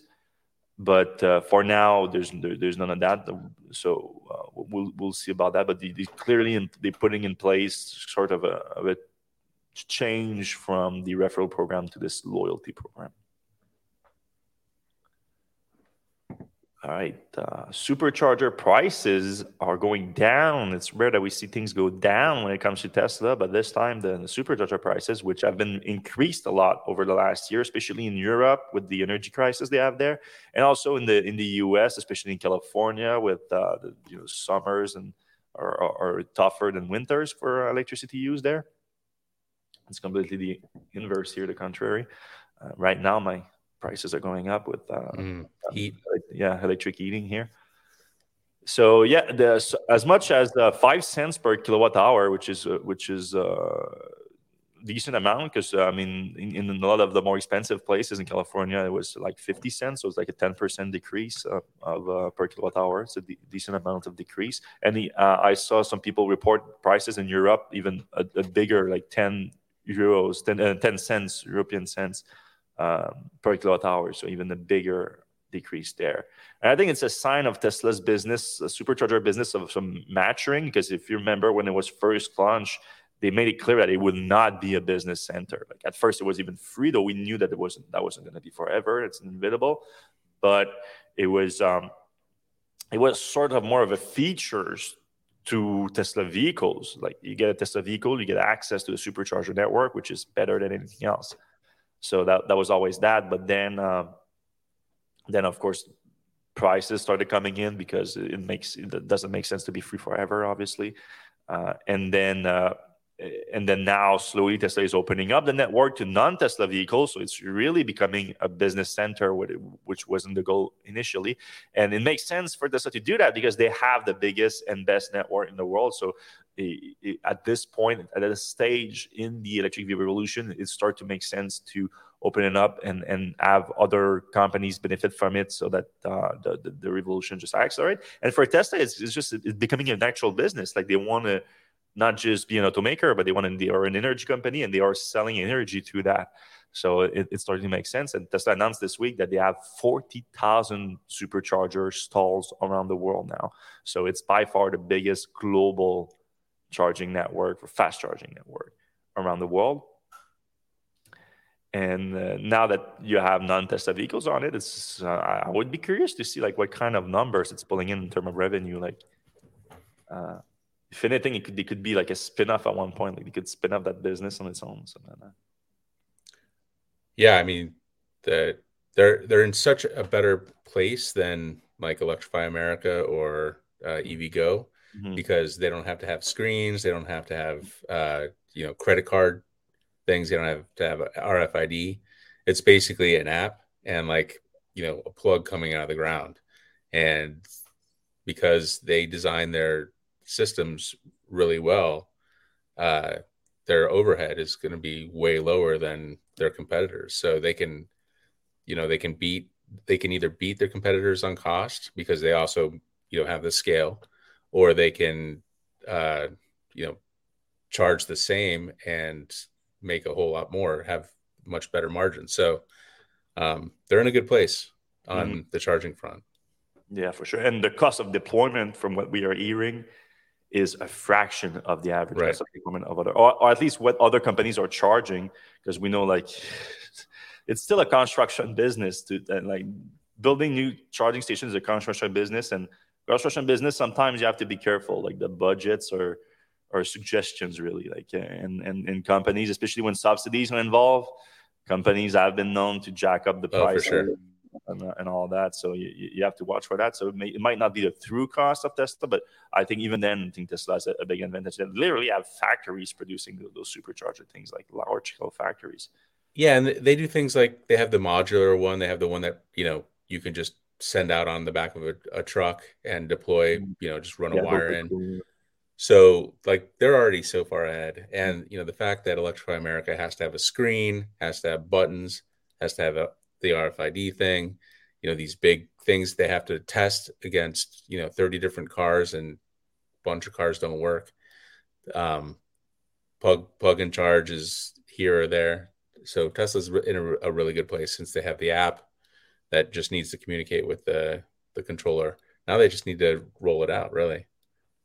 But uh, for now, there's there, there's none of that. So uh, we'll we'll see about that. But they, they clearly in, they're putting in place sort of a, of a change from the referral program to this loyalty program. All right. Uh, supercharger prices are going down. It's rare that we see things go down when it comes to Tesla, but this time the, the, supercharger prices, which have been increased a lot over the last year, especially in Europe with the energy crisis they have there, and also in the in the U.S., especially in California with uh, the you know, summers and are, are, are tougher than winters for electricity use there. It's completely the inverse here, the contrary. Uh, right now, my prices are going up with uh, mm, heat. yeah, electric heating here. So yeah, the, as much as uh, five cents per kilowatt hour, which is uh, which is uh, decent amount because uh, I mean in, in, a lot of the more expensive places in California it was like 50 cents so it's like a 10% decrease uh, of uh, per kilowatt hour it's a de- decent amount of decrease and the, uh, I saw some people report prices in Europe even a, a bigger like 10 euros 10, uh, 10 cents European cents um, per kilowatt hour. So even a bigger decrease there. And I think it's a sign of Tesla's business, a supercharger business of some maturing. Because if you remember when it was first launched, they made it clear that it would not be a business center. Like at first, it was even free, though we knew that it wasn't that wasn't going to be forever. It's inevitable, but it was um, it was sort of more of a features to Tesla vehicles. Like you get a Tesla vehicle, you get access to the supercharger network, which is better than anything else. So that that was always that. But then, uh, then of course, prices started coming in because it makes it doesn't make sense to be free forever, obviously. Uh, and then uh, and then now slowly Tesla is opening up the network to non-Tesla vehicles, so it's really becoming a business center, which wasn't the goal initially. And it makes sense for Tesla to do that because they have the biggest and best network in the world. So at this point, at this stage in the electric vehicle revolution, it starts to make sense to open it up and and have other companies benefit from it so that uh, the, the, the revolution just accelerates. and for tesla it's, it's just it's becoming an actual business. Like they want to not just be an automaker but they want to they are an energy company and they are selling energy through that. So it, it's starting to make sense. And tesla announced this week that they have 40000 supercharger stalls around the world now. So it's by far the biggest global charging network for fast charging network around the world and uh, now that you have non-Tesla vehicles on it, it's uh, I would be curious to see like what kind of numbers it's pulling in in terms of revenue. Like, uh, if anything, it could it could be like a spin-off at one point. Like, you could spin off that business on its own. Yeah, I mean, the they're they're in such a better place than like Electrify America or uh, EVgo mm-hmm. because they don't have to have screens, they don't have to have uh, you know credit card things. they don't have to have RFID. It's basically an app and like you know a plug coming out of the ground, and because they design their systems really well, uh, their overhead is going to be way lower than their competitors. So they can, you know, they can beat they can either beat their competitors on cost because they also you know have the scale, or they can uh, you know charge the same and make a whole lot more, have much better margins. So um, they're in a good place on mm-hmm. the charging front. Yeah, for sure. And the cost of deployment, from what we are hearing, is a fraction of the average right. cost of deployment of other, or, or at least what other companies are charging, because we know like (laughs) it's still a construction business to like building new charging stations is a construction business and construction business sometimes you have to be careful like the budgets are or suggestions really like and and, and companies especially when subsidies are involved. Companies have been known to jack up the oh, price oh, sure. and, and all that so you, you have to watch for that. So it, may, it might not be the through cost of tesla but i think even then i think tesla has a, a big advantage. They literally have factories producing those supercharger things like large scale factories. Yeah and they do things like they have the modular one they have the one that you know you can just send out on the back of a, a truck and deploy mm-hmm. you know just run a yeah, wire in so like they're already so far ahead. And you know, the fact that Electrify America has to have a screen, has to have buttons, has to have a, the RFID thing, you know, these big things they have to test against, you know, 30 different cars and a bunch of cars don't work. Um, plug plug and charge is here or there. So Tesla's in a, a really good place since they have the app that just needs to communicate with the the controller. Now they just need to roll it out, really.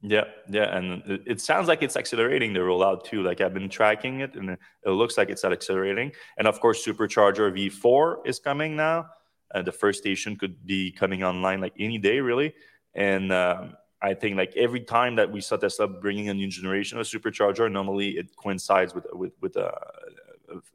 Yeah, yeah, and it, sounds like it's accelerating the rollout too. Like I've been tracking it, and it looks like it's accelerating. And of course, Supercharger V4 is coming now. Uh, the first station could be coming online like any day, really. And um, I think like every time that we saw Tesla bringing a new generation of supercharger, normally it coincides with with with uh,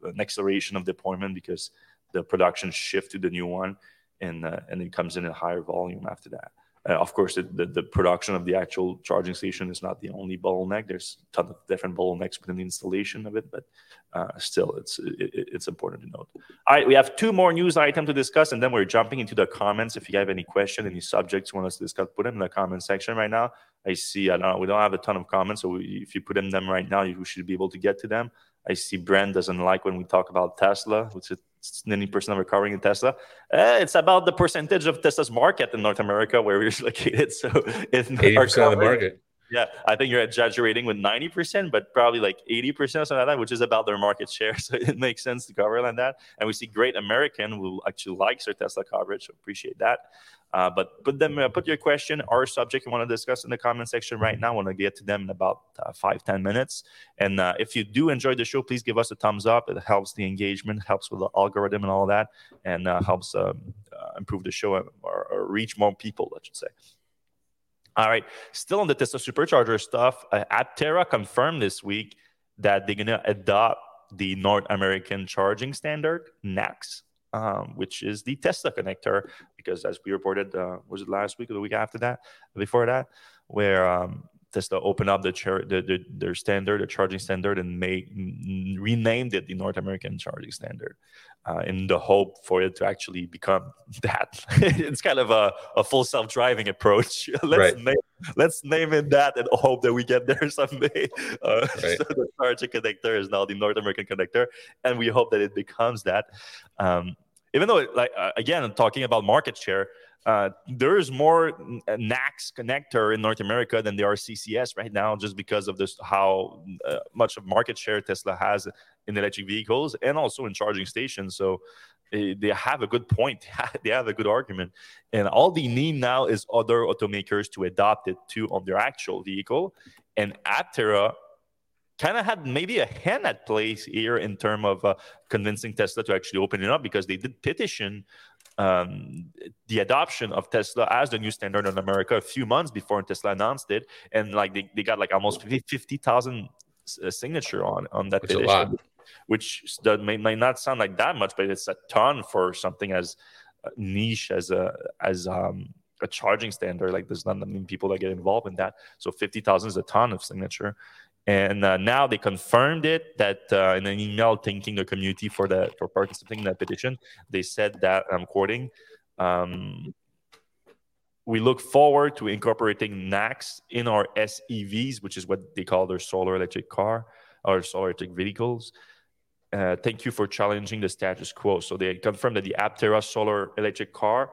an acceleration of deployment because the production shift to the new one, and uh, and it comes in a higher volume after that. Uh, of course, the, the, the, production of the actual charging station is not the only bottleneck. There's a ton of different bottlenecks within the installation of it, but uh, still, it's it, it's important to note. All right, we have two more news items to discuss, and then we're jumping into the comments. If you have any question, any subjects you want us to discuss, put them in the comment section right now. I see. I don't. We don't have a ton of comments, so we, if you put in them right now, you should be able to get to them. I see Brent doesn't like when we talk about Tesla, which is 90% of recovering in Tesla. Uh, it's about the percentage of Tesla's market in North America where we're (laughs) located. So, in 80% of the market. Yeah, I think you're exaggerating with 90%, but probably like 80% or something like that, which is about their market share. (laughs) So it makes sense to cover like that. And we see great American who actually likes their Tesla coverage. So appreciate that. Uh, but put them, uh, put your question or subject you want to discuss in the comment section right now. I want to get to them in about uh, five ten minutes. And uh, if you do enjoy the show, please give us a thumbs up. It helps the engagement, helps with the algorithm and all that, and uh, helps um, uh, improve the show or, or, reach more people, I should say. All right, still on the Tesla supercharger stuff. Aptera confirmed this week that they're going to adopt the North American charging standard, NACS. Um, which is the Tesla connector. Because as we reported, uh, was it last week or the week after that, before that, where um, Tesla opened up the, char- the, the, their standard, the charging standard, and made renamed it the North American charging standard, uh, in the hope for it to actually become (laughs) that. it's kind of a, a full self driving approach. (laughs) let's right. name let's name it that and hope that we get there (laughs) someday. Uh, right. So the charging connector is now the North American connector, and we hope that it becomes that. Um, even though, like uh, again, talking about market share uh, there is more NACS connector in North America than there are CCS right now, just because of this how uh, much of market share Tesla has in electric vehicles and also in charging stations. So uh, they have a good point. (laughs) they have a good argument, and all they need now is other automakers to adopt it too on their actual vehicle. And Aptera kind of had maybe a hand at place here in terms of uh, convincing Tesla to actually open it up because they did petition um, the adoption of Tesla as the new standard in America a few months before Tesla announced it, and like they, they got like almost fifty thousand uh, signature on on that petition, which that may, may not sound like that much, but it's a ton for something as uh, niche as a as um, a charging standard. Like there's not many people that get involved in that, so fifty thousand is a ton of signature. And uh, now they confirmed it that uh, in an email thanking the community for the for participating in that petition, they said that I'm quoting. Um, we look forward to incorporating NACS in our SEVs, which is what they call their solar electric car or solar electric vehicles. Uh, thank you for challenging the status quo. So they confirmed that the Aptera solar electric car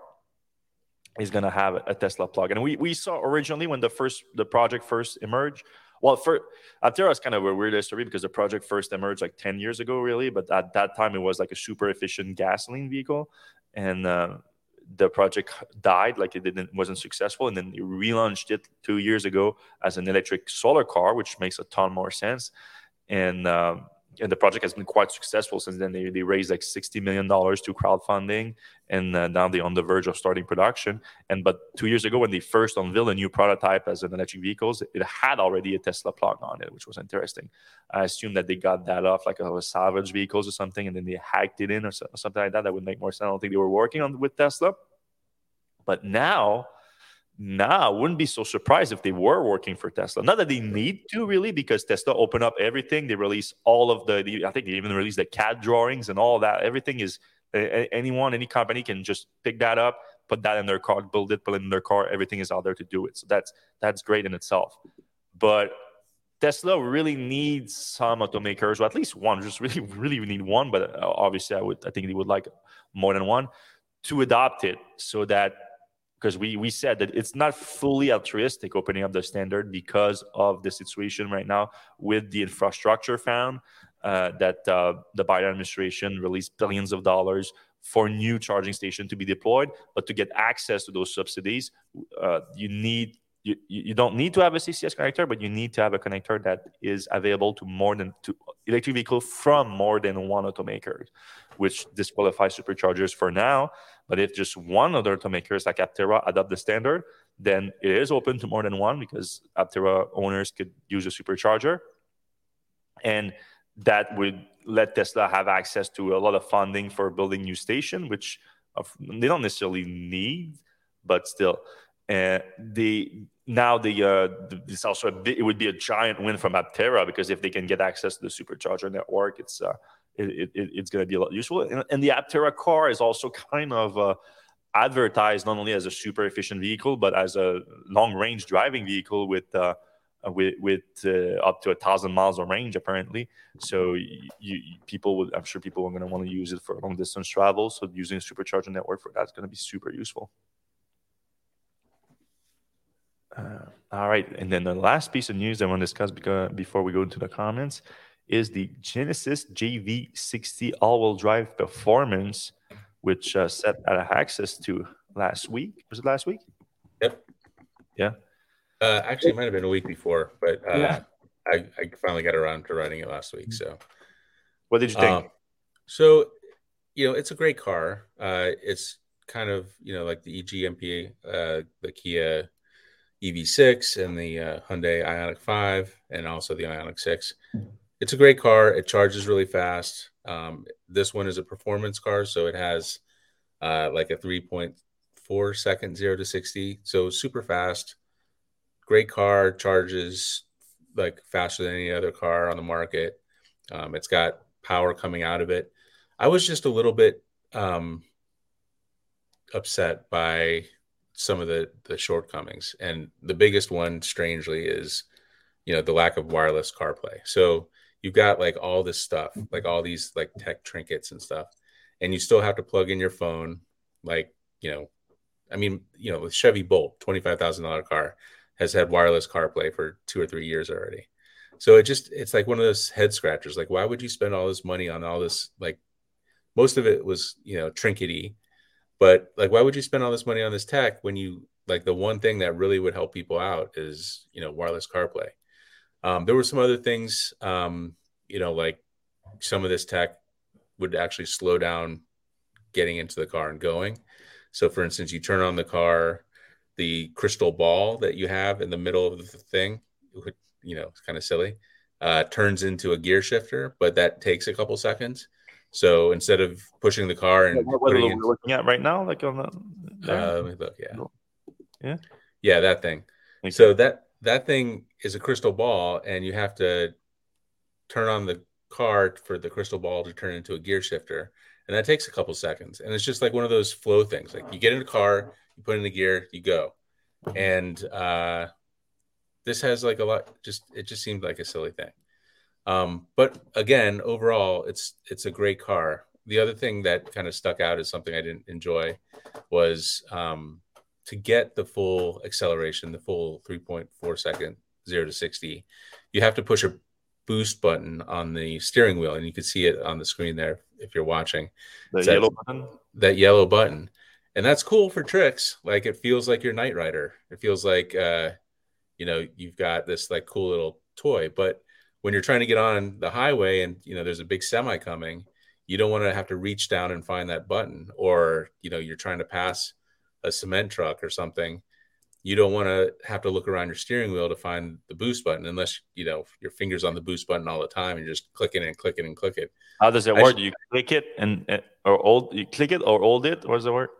is going to have a Tesla plug. And we, we saw originally when the first the project first emerged, well, for Aptera is kind of a weird history because the project first emerged like 10 years ago, really. But at that time, it was like a super efficient gasoline vehicle. And uh, the project died, like it didn't wasn't successful. And then they relaunched it two years ago as an electric solar car, which makes a ton more sense. And um, and the project has been quite successful since then. They, they raised like $60 million to crowdfunding, and uh, now they're on the verge of starting production. And but two years ago, when they first unveiled a new prototype as an electric vehicles, it had already a Tesla plug on it, which was interesting. I assume that they got that off like a, a salvage vehicles or something, and then they hacked it in or, so, or something like that. That would make more sense. I don't think they were working on with Tesla. But now now I wouldn't be so surprised if they were working for Tesla. Not that they need to really, because Tesla opened up everything. They release all of the, the I think they even released the CAD drawings and all that. Everything is anyone, any company can just pick that up, put that in their car, build it, put it in their car. Everything is out there to do it. So that's that's great in itself. But Tesla really needs some automakers, or at least one. Just really, (laughs) really need one. But uh, obviously, I would, I think they would like more than one to adopt it so that because we we said that it's not fully altruistic opening up the standard because of the situation right now with the infrastructure found uh, that uh, the Biden administration released billions of dollars for new charging station to be deployed, but to get access to those subsidies, uh, you need you, you don't need to have a CCS connector, but you need to have a connector that is available to more than to electric vehicle from more than one automaker, which disqualifies superchargers for now. But if just one other automakers like Aptera adopt the standard, then it is open to more than one because Aptera owners could use a supercharger. And that would let Tesla have access to a lot of funding for building new station, which they don't necessarily need, but still. The now the uh, it's also it would be a giant win from Aptera because if they can get access to the supercharger network, it's uh, it, it, it's going to be a lot useful. And, and, the Aptera car is also kind of uh, advertised not only as a super efficient vehicle but as a long range driving vehicle with uh, with, with uh, up to a thousand miles of range apparently. So you, you, people would I'm sure people are going to want to use it for long distance travel. So using a supercharger network for that's going to be super useful. Uh, all right, and then the last piece of news I want to discuss because, before we go into the comments is the Genesis GV60 all-wheel drive performance, which uh, Seth had access to last week. Was it last week? Yep. Yeah. Uh, actually, it might have been a week before, but uh, yeah. I, I finally got around to riding it last week. So, what did you think? Um, so, you know, it's a great car. Uh, it's kind of you know like the EGMP, uh, the Kia EV6 and the uh, Hyundai Ioniq 5 and also the Ioniq 6. it's a great car. It charges really fast. Um, this one is a performance car, so it has uh, like a 3.4 second zero to 60. So super fast. Great car, charges like faster than any other car on the market. Um, it's got power coming out of it. I was just a little bit um, upset by some of the the shortcomings, and the biggest one, strangely, is you know the lack of wireless CarPlay. So you've got like all this stuff, mm-hmm. like all these like tech trinkets and stuff, and you still have to plug in your phone. Like you know, I mean, you know, with Chevy Bolt, twenty five thousand dollar car, has had wireless CarPlay for two or three years already. So it just it's like one of those head scratchers. Like, why would you spend all this money on all this? Like, most of it was you know trinkety, but like, why would you spend all this money on this tech when you like the one thing that really would help people out is you know wireless CarPlay. Um, there were some other things, um, you know, like some of this tech would actually slow down getting into the car and going. So, for instance, you turn on the car, the crystal ball that you have in the middle of the thing, you know, it's kind of silly, uh, turns into a gear shifter, but that takes a couple seconds. So instead of pushing the car and what, what are we looking at right now, like on the, uh, let me look, yeah, yeah, yeah, that thing. So that that thing is a crystal ball, and you have to turn on the car for the crystal ball to turn into a gear shifter, and that takes a couple seconds. And it's just like one of those flow things. Like you get in the car, you put in the gear, you go, and uh, this has like a lot. Just it just seemed like a silly thing. Um, but again, overall, it's it's a great car. The other thing that kind of stuck out as something I didn't enjoy was um, to get the full acceleration, the full 3.4 second zero to 60, you have to push a boost button on the steering wheel. And you can see it on the screen there if you're watching. The yellow button? That yellow button. And that's cool for tricks. Like it feels like your Knight Rider. It feels like, uh, you know, you've got this like cool little toy. But when you're trying to get on the highway and, you know, there's a big semi coming, you don't want to have to reach down and find that button. Or, you know, you're trying to pass a cement truck or something, you don't want to have to look around your steering wheel to find the boost button unless you know your fingers on the boost button all the time and you're just clicking and clicking and clicking. How does it work? Do you click it and uh, or hold you click it or hold it? What does it work?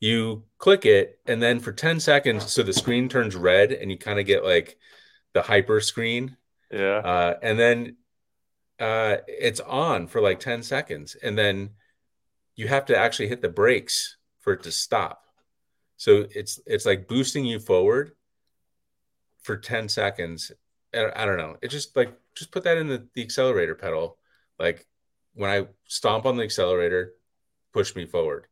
You click it and then for 10 seconds, so the screen turns red and you kind of get like the hyper screen. Yeah. Uh, and then uh, it's on for like 10 seconds. And then you have to actually hit the brakes for it to stop. So it's it's like boosting you forward for 10 seconds. I don't know. It just like just put that in the, the accelerator pedal. Like when I stomp on the accelerator, push me forward.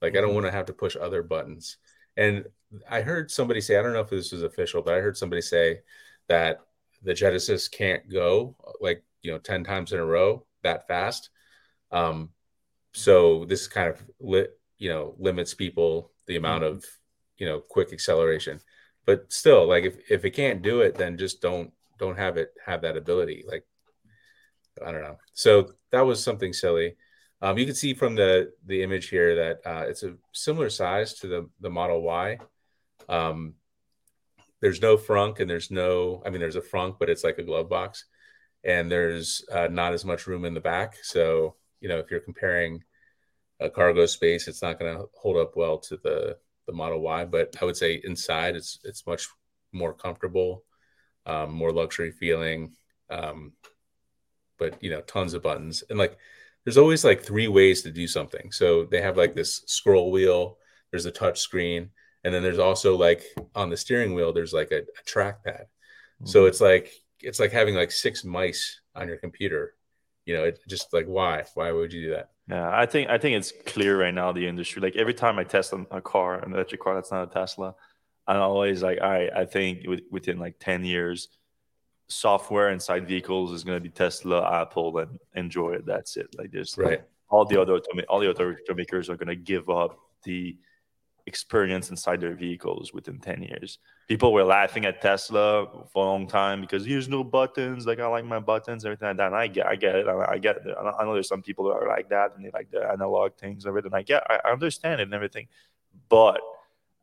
Like I don't mm-hmm. want to have to push other buttons. And I heard somebody say, I don't know if this was official, but I heard somebody say that the Genesis can't go like you know 10 times in a row that fast. Um, so this kind of lit, you know, limits people the amount mm-hmm. of you know quick acceleration. But still like if, if it can't do it then just don't don't have it have that ability. Like i don't know. So that was something silly. Um, you can see from the the image here that uh, it's a similar size to the the model y. Um, there's no frunk and there's no i mean there's a frunk but it's like a glove box and there's uh, not as much room in the back so you know if you're comparing a cargo space, it's not going to hold up well to the the Model Y. But I would say inside, it's it's much more comfortable, um, more luxury feeling. Um, but you know, tons of buttons and like there's always like three ways to do something. So they have like this scroll wheel. There's a touch screen, and then there's also like on the steering wheel. There's like a, a trackpad. Mm-hmm. So it's like it's like having like six mice on your computer. You know, it just like why? Why would you do that? Yeah, I think I think it's clear right now the industry. Like every time I test a, car, an electric car that's not a Tesla, I'm always like, all right, I think within like ten years, software inside vehicles is going to be Tesla, Apple, and enjoy it. That's it. Like there's right. All the other all the other automakers are going to give up the experience inside their vehicles within 10 years. People were laughing at Tesla for a long time because there's no buttons. Like I like my buttons, everything like that. And I get, I get it. I, get it. I know there's some people that are like that and they like the analog things, and everything. I get, I understand it and everything. But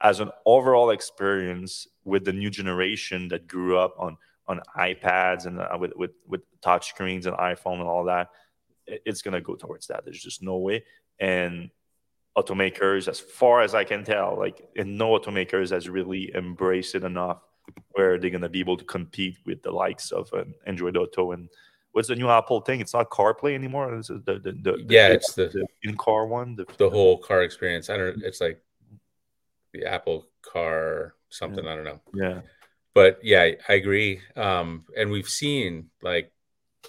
as an overall experience with the new generation that grew up on on iPads and uh, with with with touch screens and iPhone and all that, it's gonna go towards that. There's just no way. And automakers, as far as I can tell, like and no automakers has really embraced it enough where they're gonna be able to compete with the likes of an Android Auto and what's the new Apple thing? It's not CarPlay anymore. It's the, the, the, yeah, it's the, the in-car one. The, the whole car experience. I don't. Know. It's like the Apple Car something. Yeah. I don't know. Yeah, but yeah, I agree. Um, and we've seen like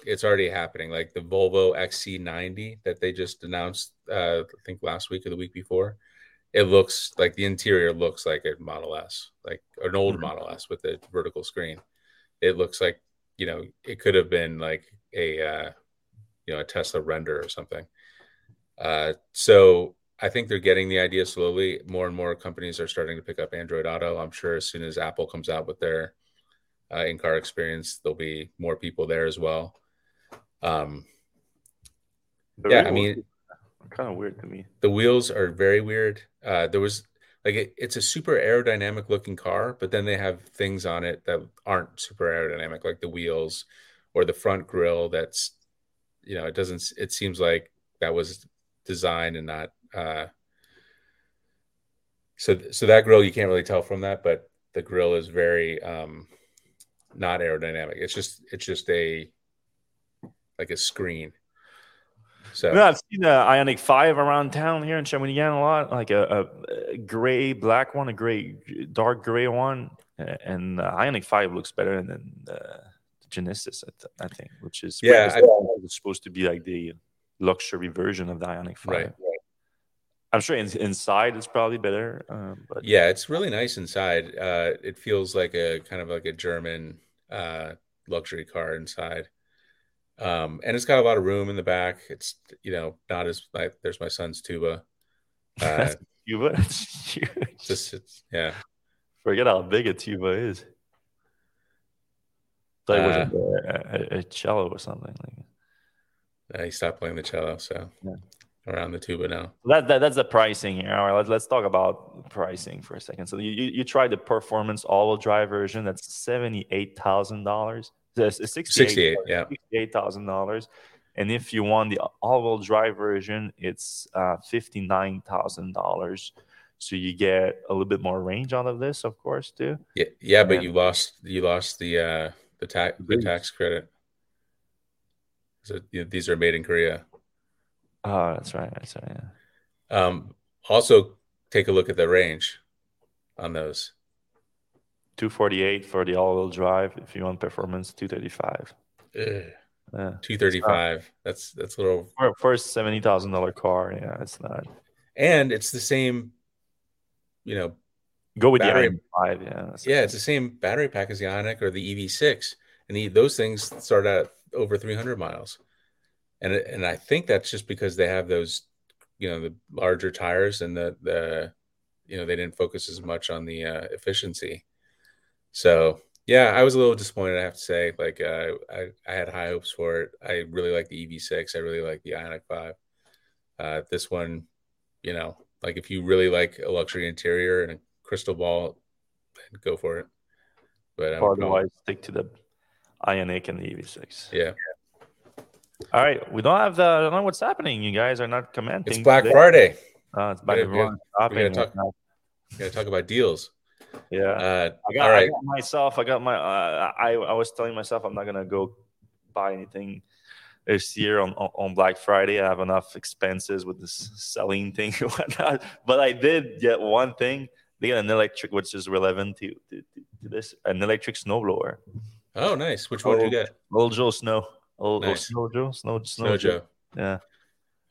it's already happening. Like the Volvo XC90 that they just announced, uh, I think last week or the week before. It looks like the interior looks like a Model S, like an old Mhm. Model S with a vertical screen. It looks like you know it could have been like a uh, you know a Tesla render or something. Uh, so I think they're getting the idea slowly. More and more companies are starting to pick up Android Auto. I'm sure as soon as Apple comes out with their uh, in-car experience, there'll be more people there as well. Um, yeah, I mean, kind of weird to me. the wheels are very weird. Uh, there was like it, it's a super aerodynamic looking car, but then they have things on it that aren't super aerodynamic, like the wheels or the front grille. That's you know, it doesn't. It seems like that was designed and not. Uh, so so that grill you can't really tell from that, but the grill is very um, not aerodynamic. It's just it's just a like a screen. So Yeah, I've seen the Ioniq Five around town here in Shawinigan a lot, like a, a, gray black one, a gray dark gray one, and the Ioniq Five looks better than the Genesis, I, th- I think, which is Yeah, 'cause it's supposed to be like the luxury version of the Ioniq Five. Right. I'm sure in, inside it's probably better, um, but Yeah, it's really nice inside. Uh, it feels like a kind of like a German uh, luxury car inside. Um, and it's got a lot of room in the back. It's, you know, not as like there's my son's tuba. (laughs) Uh, tuba. (laughs) It's huge. just, it's, yeah. Forget how big a tuba is. Thought it was Uh, a, a, cello or something. Like Uh, he stopped playing the cello, so Yeah. around the tuba now. that, that that's the pricing here. All right, let's, let's talk about pricing for a second. So you, you, you tried the performance all-wheel drive version. That's seventy-eight thousand dollars. Sixty-eight. 68, yeah. Sixty-eight thousand dollars. And if you want the all-wheel drive version, it's uh, fifty-nine thousand dollars. So you get a little bit more range out of this, of course, too. Yeah, yeah, but Yeah. you lost you lost the uh the tax the tax credit. So you know, these are made in Korea. Oh, that's right. That's right. Yeah. Um, also, take a look at the range on those. 248 for the all-wheel drive. If you want performance, 235. Yeah. Two thirty five. That's that's a little, For, for a seventy thousand dollar car, yeah, it's not. and it's the same. You know, Go with Battery- the Ioniq Five, yeah. yeah, it's the same battery pack as the Ioniq or the EV6, and the, those things start at over three hundred miles, and and I think that's just because they have those, you know, the larger tires and the the, you know, they didn't focus as much on the uh, efficiency. So yeah, I was a little disappointed. I have to say, like uh, I I had high hopes for it. I really like the EV6. I really like the Ioniq Five. Uh, this one, you know, like if you really like a luxury interior and a crystal ball, then go for it. But I'm Otherwise, stick to the Ioniq and the EV6. yeah, All right, we don't have the. I don't know what's happening. You guys are not commenting. it's Black today. Friday. Uh, it's back gotta- everyone shopping. we gotta talk- We gotta talk about deals. Yeah. Uh, I got, all right, I got myself. I got my. Uh, I I was telling myself I'm not gonna go buy anything this year on, on Black Friday. I have enough expenses with this selling thing (laughs) and whatnot. But I did get one thing. They got an electric, which is relevant to, to, to this, an electric snowblower. oh nice. Which one did you Oh, get? Old Joe Snow. Old, old Snow Joe. Snow Snow, Snow Joe. Yeah.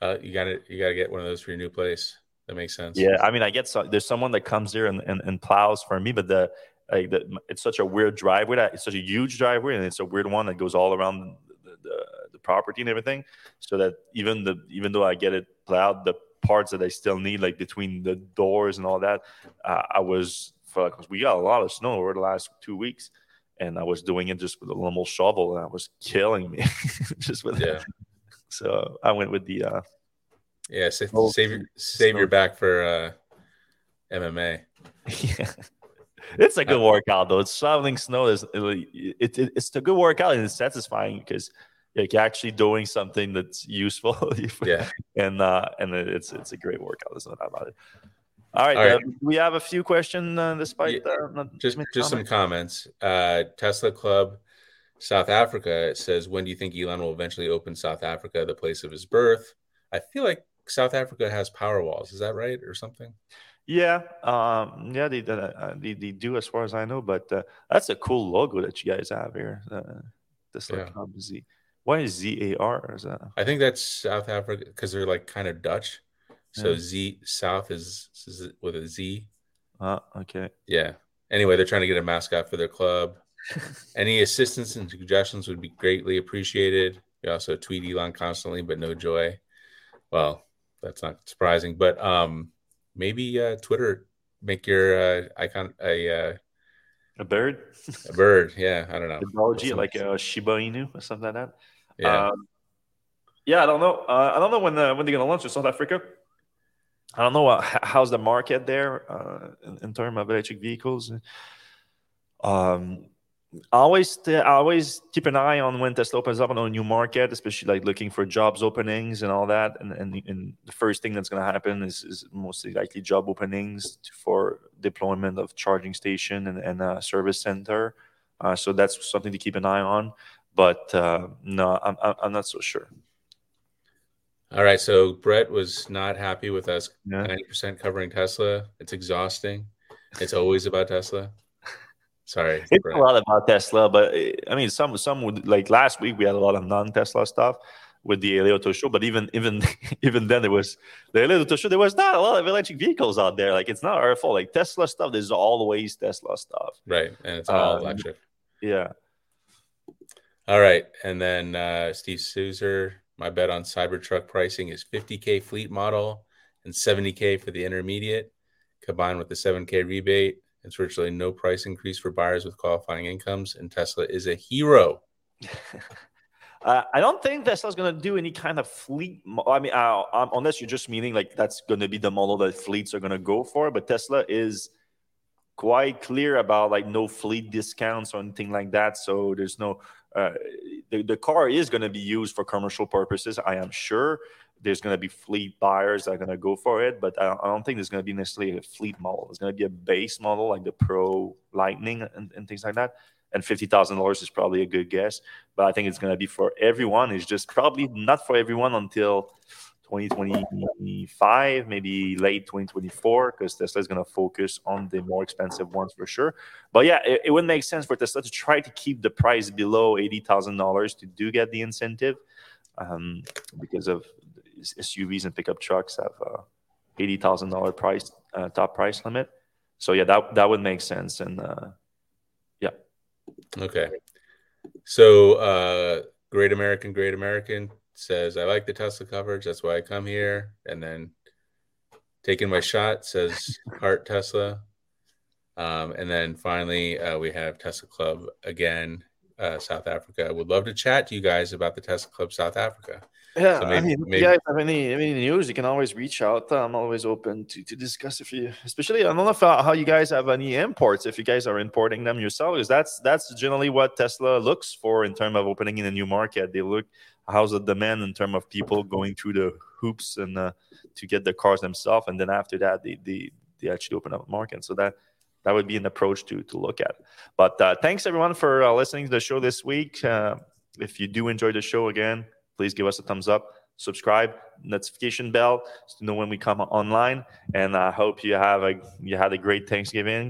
Uh, you got to You got to get one of those for your new place. That makes sense. Yeah, I mean, I get so, there's someone that comes here and, and, and plows for me, but the, like the it's such a weird driveway that it's such a huge driveway and it's a weird one that goes all around the, the, the property and everything. So that even the even though I get it plowed, the parts that I still need, like between the doors and all that, uh, I was for because we got a lot of snow over the last two weeks, and I was doing it just with a normal shovel, and I was killing me (laughs) just with Yeah. So I went with the uh, Yeah. Save, Oh, save your save your back for uh, MMA. (laughs) yeah. it's a good workout though. It's shoveling snow is it, it, it's a good workout and it's satisfying because like you're actually doing something that's useful. (laughs) yeah, and uh, and it's it's a great workout. There's no doubt about it. All right, All right. Uh, we have a few questions uh, despite yeah, uh, just just some comments. Uh, Tesla Club South Africa says, "When do you think Elon will eventually open South Africa, the place of his birth?" I feel like South Africa has power walls. Is that right, or something? Yeah, um, yeah, they, uh, they, they do as far as I know. But uh, that's a cool logo that you guys have here. Uh, Tesla yeah. Club Z. Why is Z A R? Is that? I think that's South Africa because they're like kind of Dutch. So yeah. Z South is, is with a Z. Uh, okay. Yeah. Anyway, they're trying to get a mascot for their club. (laughs) Any assistance and suggestions would be greatly appreciated. We also tweet Elon constantly, but no joy. Well, that's not surprising, but um, maybe uh, Twitter make your uh, icon a uh, a bird. a bird, yeah. I don't know. Technology like a Shiba Inu or something like that. Yeah. Um, yeah, I don't know. Uh, I don't know when uh, when they're gonna launch in South Africa. I don't know uh, how's the market there uh, in, in terms of electric vehicles. Um, always always keep an eye on when Tesla opens up on a new market, especially like looking for jobs openings and all that. And and, and the first thing that's going to happen is, is mostly likely job openings for deployment of charging station and, and a service center. Uh, so that's something to keep an eye on. But uh, no, I'm I'm not so sure. All right, so Brett was not happy with us ninety percent covering Tesla. It's exhausting. It's always about Tesla. Sorry, it's Brett. a lot about Tesla, but I mean, some some would like last week we had a lot of non-Tesla stuff with the Auto Show, but even even (laughs) even then there was the Auto Show. There was not a lot of electric vehicles out there. Like it's not our fault. Like Tesla stuff, there's always Tesla stuff. Right, and it's all um, electric. Yeah. All right, and then uh, Steve Souzer my bet on Cybertruck pricing is 50K fleet model and 70K for the intermediate, combined with the 7K rebate. It's virtually no price increase for buyers with qualifying incomes, and Tesla is a hero. (laughs) uh, I don't think Tesla's going to do any kind of fleet. Mo- I mean, uh, um, unless you're just meaning like that's going to be the model that fleets are going to go for. But Tesla is quite clear about like no fleet discounts or anything like that. So there's no uh, the, the car is going to be used for commercial purposes. I am sure there's going to be fleet buyers that are going to go for it, but I, don't think there's going to be necessarily a fleet model. It's going to be a base model like the Pro Lightning and, and things like that. And fifty thousand dollars is probably a good guess, but I think it's going to be for everyone. It's just probably not for everyone until 2025, maybe late 2024, because Tesla is going to focus on the more expensive ones for sure. But yeah, it, it would make sense for Tesla to try to keep the price below $80,000 to do get the incentive um, because of SUVs and pickup trucks have a $80,000 price uh, top price limit. So yeah, that that would make sense. And uh, yeah. Okay. So uh, Great American, Great American says, I like the Tesla coverage. That's why I come here. And then taking my shot says, (laughs) Heart Tesla. Um, and then finally, uh, we have Tesla Club again, uh, South Africa. I would love to chat to you guys about the Tesla Club South Africa. Yeah, so maybe, I mean, maybe. if you guys have any, any news, you can always reach out. I'm always open to, to discuss if you, especially I don't know if, uh, how you guys have any imports. If you guys are importing them yourselves, that's that's generally what Tesla looks for in terms of opening in a new market. They look how's the demand in terms of people going through the hoops and uh, to get the cars themselves, and then after that, they, they they actually open up a market. So that that would be an approach to to look at. But uh, thanks everyone for uh, listening to the show this week. Uh, if you do enjoy the show again, please give us a thumbs up, subscribe, notification bell to know when we come online. And I hope you have a you had a great Thanksgiving